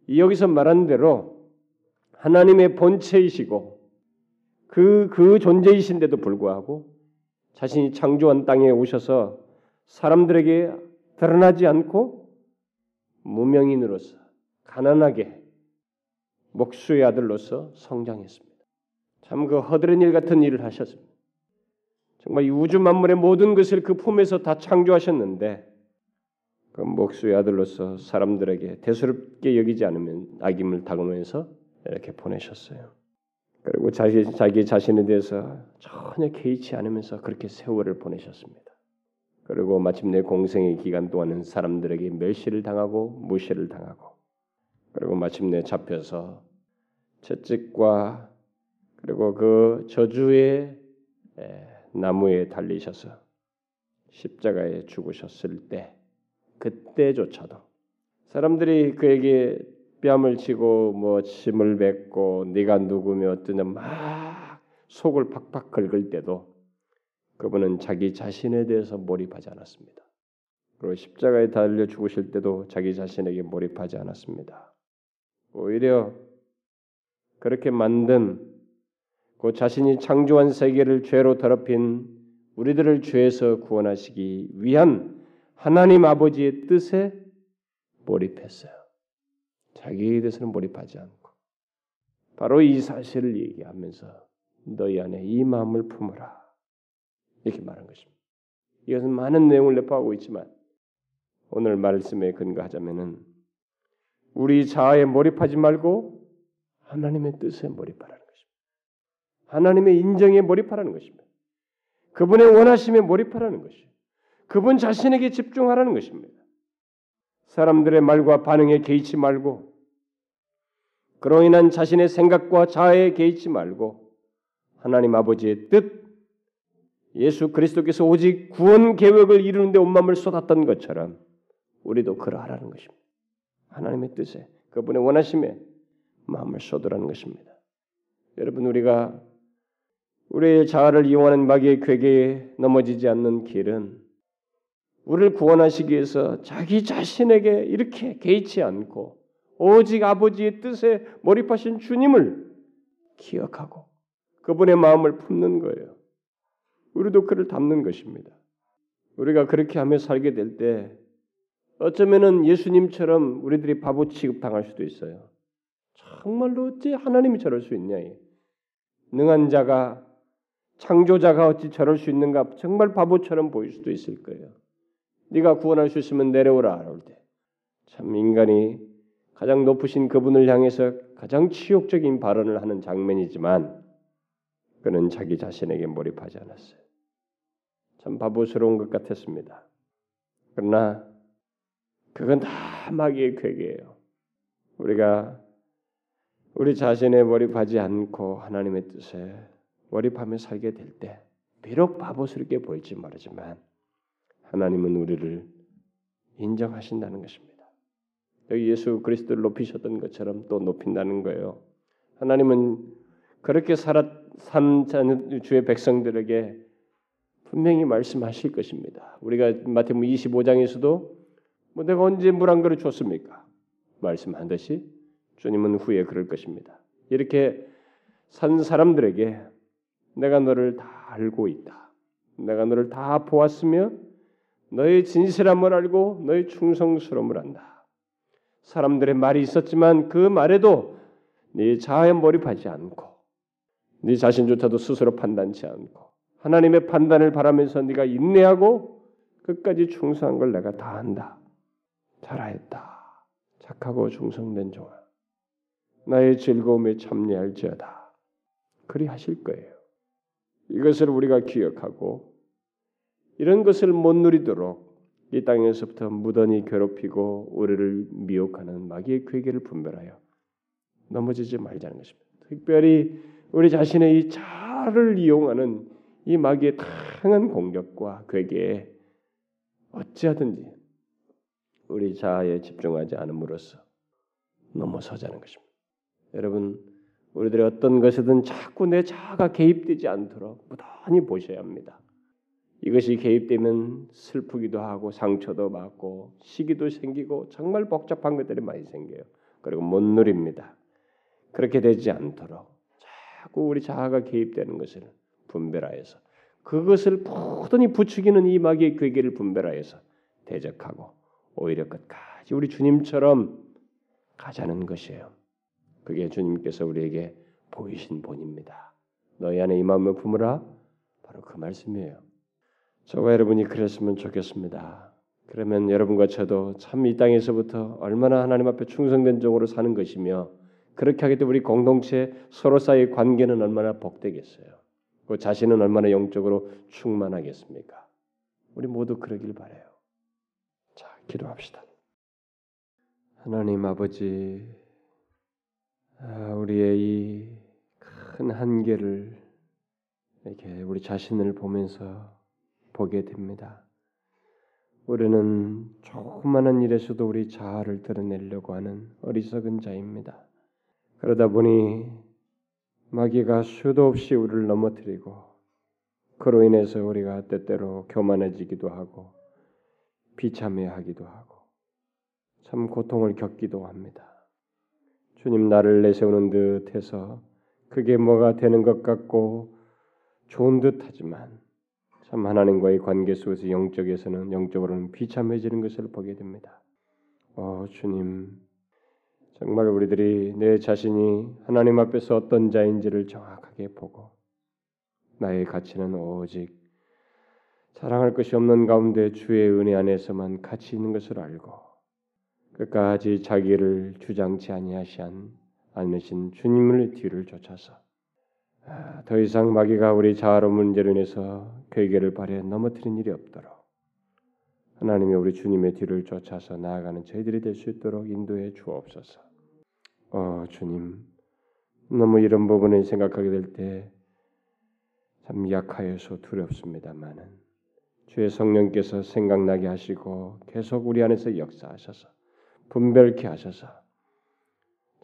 여기서 말한 대로 하나님의 본체이시고 그, 그 존재이신데도 불구하고 자신이 창조한 땅에 오셔서 사람들에게 드러나지 않고 무명인으로서 가난하게 목수의 아들로서 성장했습니다. 참 그 허드렛 일 같은 일을 하셨습니다. 정말 이 우주 만물의 모든 것을 그 품에서 다 창조하셨는데 그 목수의 아들로서 사람들에게 대수롭게 여기지 않으면 악임을 당하면서 이렇게 보내셨어요. 그리고 자기 자기 자신에 대해서 전혀 개의치 않으면서 그렇게 세월을 보내셨습니다. 그리고 마침내 공생의 기간 동안은 사람들에게 멸시를 당하고 무시를 당하고 그리고 마침내 잡혀서 채찍과 그리고 그 저주의 나무에 달리셔서 십자가에 죽으셨을 때 그때조차도 사람들이 그에게 뺨을 치고 뭐 침을 뱉고 네가 누구며 어떠냐 막 속을 팍팍 긁을 때도 그분은 자기 자신에 대해서 몰입하지 않았습니다. 그리고 십자가에 달려 죽으실 때도 자기 자신에게 몰입하지 않았습니다. 오히려 그렇게 만든 그 자신이 창조한 세계를 죄로 더럽힌 우리들을 죄에서 구원하시기 위한 하나님 아버지의 뜻에 몰입했어요. 자기에 대해서는 몰입하지 않고 바로 이 사실을 얘기하면서 너희 안에 이 마음을 품어라 이렇게 말한 것입니다. 이것은 많은 내용을 내포하고 있지만 오늘 말씀에 근거하자면은 우리 자아에 몰입하지 말고 하나님의 뜻에 몰입하라는 것입니다. 하나님의 인정에 몰입하라는 것입니다. 그분의 원하심에 몰입하라는 것이요. 그분 자신에게 집중하라는 것입니다. 사람들의 말과 반응에 개의치 말고 그로 인한 자신의 생각과 자아에 개의치 말고 하나님 아버지의 뜻 예수 그리스도께서 오직 구원 계획을 이루는데 온 마음을 쏟았던 것처럼 우리도 그러하라는 것입니다. 하나님의 뜻에 그분의 원하심에 마음을 쏟으라는 것입니다. 여러분 우리가 우리의 자아를 이용하는 마귀의 괴계에 넘어지지 않는 길은 우리를 구원하시기 위해서 자기 자신에게 이렇게 개의치 않고 오직 아버지의 뜻에 몰입하신 주님을 기억하고 그분의 마음을 품는 거예요. 우리도 그를 담는 것입니다. 우리가 그렇게 하며 살게 될 때 어쩌면은 예수님처럼 우리들이 바보 취급당할 수도 있어요. 정말로 어찌 하나님이 저럴 수 있냐? 능한 자가 창조자가 어찌 저럴 수 있는가? 정말 바보처럼 보일 수도 있을 거예요. 네가 구원할 수 있으면 내려오라 그럴 때. 참 인간이 가장 높으신 그분을 향해서 가장 치욕적인 발언을 하는 장면이지만 그는 자기 자신에게 몰입하지 않았어요. 참 바보스러운 것 같았습니다. 그러나 그건 다 마귀의 괴계예요. 우리가 우리 자신에 몰입하지 않고 하나님의 뜻에 몰입하며 살게 될 때 비록 바보스럽게 보일지 모르지만 하나님은 우리를 인정하신다는 것입니다. 여기 예수 그리스도를 높이셨던 것처럼 또 높인다는 거예요. 하나님은 그렇게 살았 산 주의 백성들에게 분명히 말씀하실 것입니다. 우리가 마태복음 25장에서도 뭐 내가 언제 물 한 그릇 줬습니까? 말씀한 듯이 주님은 후에 그럴 것입니다. 이렇게 산 사람들에게 내가 너를 다 알고 있다. 내가 너를 다 보았으며 너의 진실함을 알고 너의 충성스러움을 안다. 사람들의 말이 있었지만 그 말에도 네 자아에 몰입하지 않고 네 자신조차도 스스로 판단치 않고 하나님의 판단을 바라면서 네가 인내하고 끝까지 충성한 걸 내가 다 한다. 잘하였다. 착하고 충성된 종아. 나의 즐거움에 참여할지어다. 그리 하실 거예요. 이것을 우리가 기억하고 이런 것을 못 누리도록 이 땅에서부터 무던히 괴롭히고 우리를 미혹하는 마귀의 괴계를 분별하여 넘어지지 말자는 것입니다. 특별히 우리 자신의 이 자를 이용하는 이 마귀의 다양한 공격과 괴계에 어찌하든지 우리 자아에 집중하지 않음으로써 넘어서자는 것입니다. 여러분, 우리들의 어떤 것이든 자꾸 내 자아가 개입되지 않도록 무단히 보셔야 합니다. 이것이 개입되면 슬프기도 하고 상처도 받고 시기도 생기고 정말 복잡한 것들이 많이 생겨요. 그리고 못 누립니다. 그렇게 되지 않도록 자꾸 우리 자아가 개입되는 것을 분별하여서 그것을 부단히 부추기는 이 마귀의 괴계를 분별하여서 대적하고 오히려 끝까지 우리 주님처럼 가자는 것이에요. 그게 주님께서 우리에게 보이신 본입니다. 너희 안에 이 마음을 품으라. 바로 그 말씀이에요. 저와 여러분이 그랬으면 좋겠습니다. 그러면 여러분과 저도 참 이 땅에서부터 얼마나 하나님 앞에 충성된 종으로 사는 것이며 그렇게 하게 되면 우리 공동체 서로 사이의 관계는 얼마나 복되겠어요. 그 자신은 얼마나 영적으로 충만하겠습니까? 우리 모두 그러길 바래요. 자, 기도합시다. 하나님 아버지, 아, 우리의 이 큰 한계를 이렇게 우리 자신을 보면서 보게 됩니다. 우리는 조그마한 일에서도 우리 자아를 드러내려고 하는 어리석은 자입니다. 그러다 보니 마귀가 수도 없이 우리를 넘어뜨리고 그로 인해서 우리가 때때로 교만해지기도 하고 비참해하기도 하고 참 고통을 겪기도 합니다. 주님 나를 내세우는 듯해서 그게 뭐가 되는 것 같고 좋은 듯하지만 참 하나님과의 관계 속에서 영적에서는 영적으로는 비참해지는 것을 보게 됩니다. 어 주님 정말 우리들이 내 자신이 하나님 앞에서 어떤 자인지를 정확하게 보고 나의 가치는 오직 자랑할 것이 없는 가운데 주의 은혜 안에서만 같이 있는 것을 알고 끝까지 자기를 주장치 아니하시한 않으신 주님을 뒤를 쫓아서 아, 더 이상 마귀가 우리 자아로 문제로 인해서 괴계를 발해 넘어뜨린 일이 없도록 하나님이 우리 주님의 뒤를 쫓아서 나아가는 저희들이 될 수 있도록 인도해 주옵소서. 어 주님, 너무 이런 부분을 생각하게 될 때 참 약하여서 두렵습니다만은 주의 성령께서 생각나게 하시고 계속 우리 안에서 역사하셔서 분별케 하셔서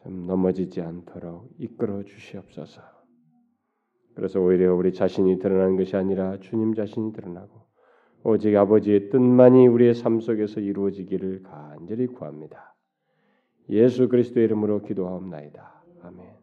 좀 넘어지지 않도록 이끌어 주시옵소서. 그래서 오히려 우리 자신이 드러나는 것이 아니라 주님 자신이 드러나고 오직 아버지의 뜻만이 우리의 삶 속에서 이루어지기를 간절히 구합니다. 예수 그리스도의 이름으로 기도하옵나이다. 아멘.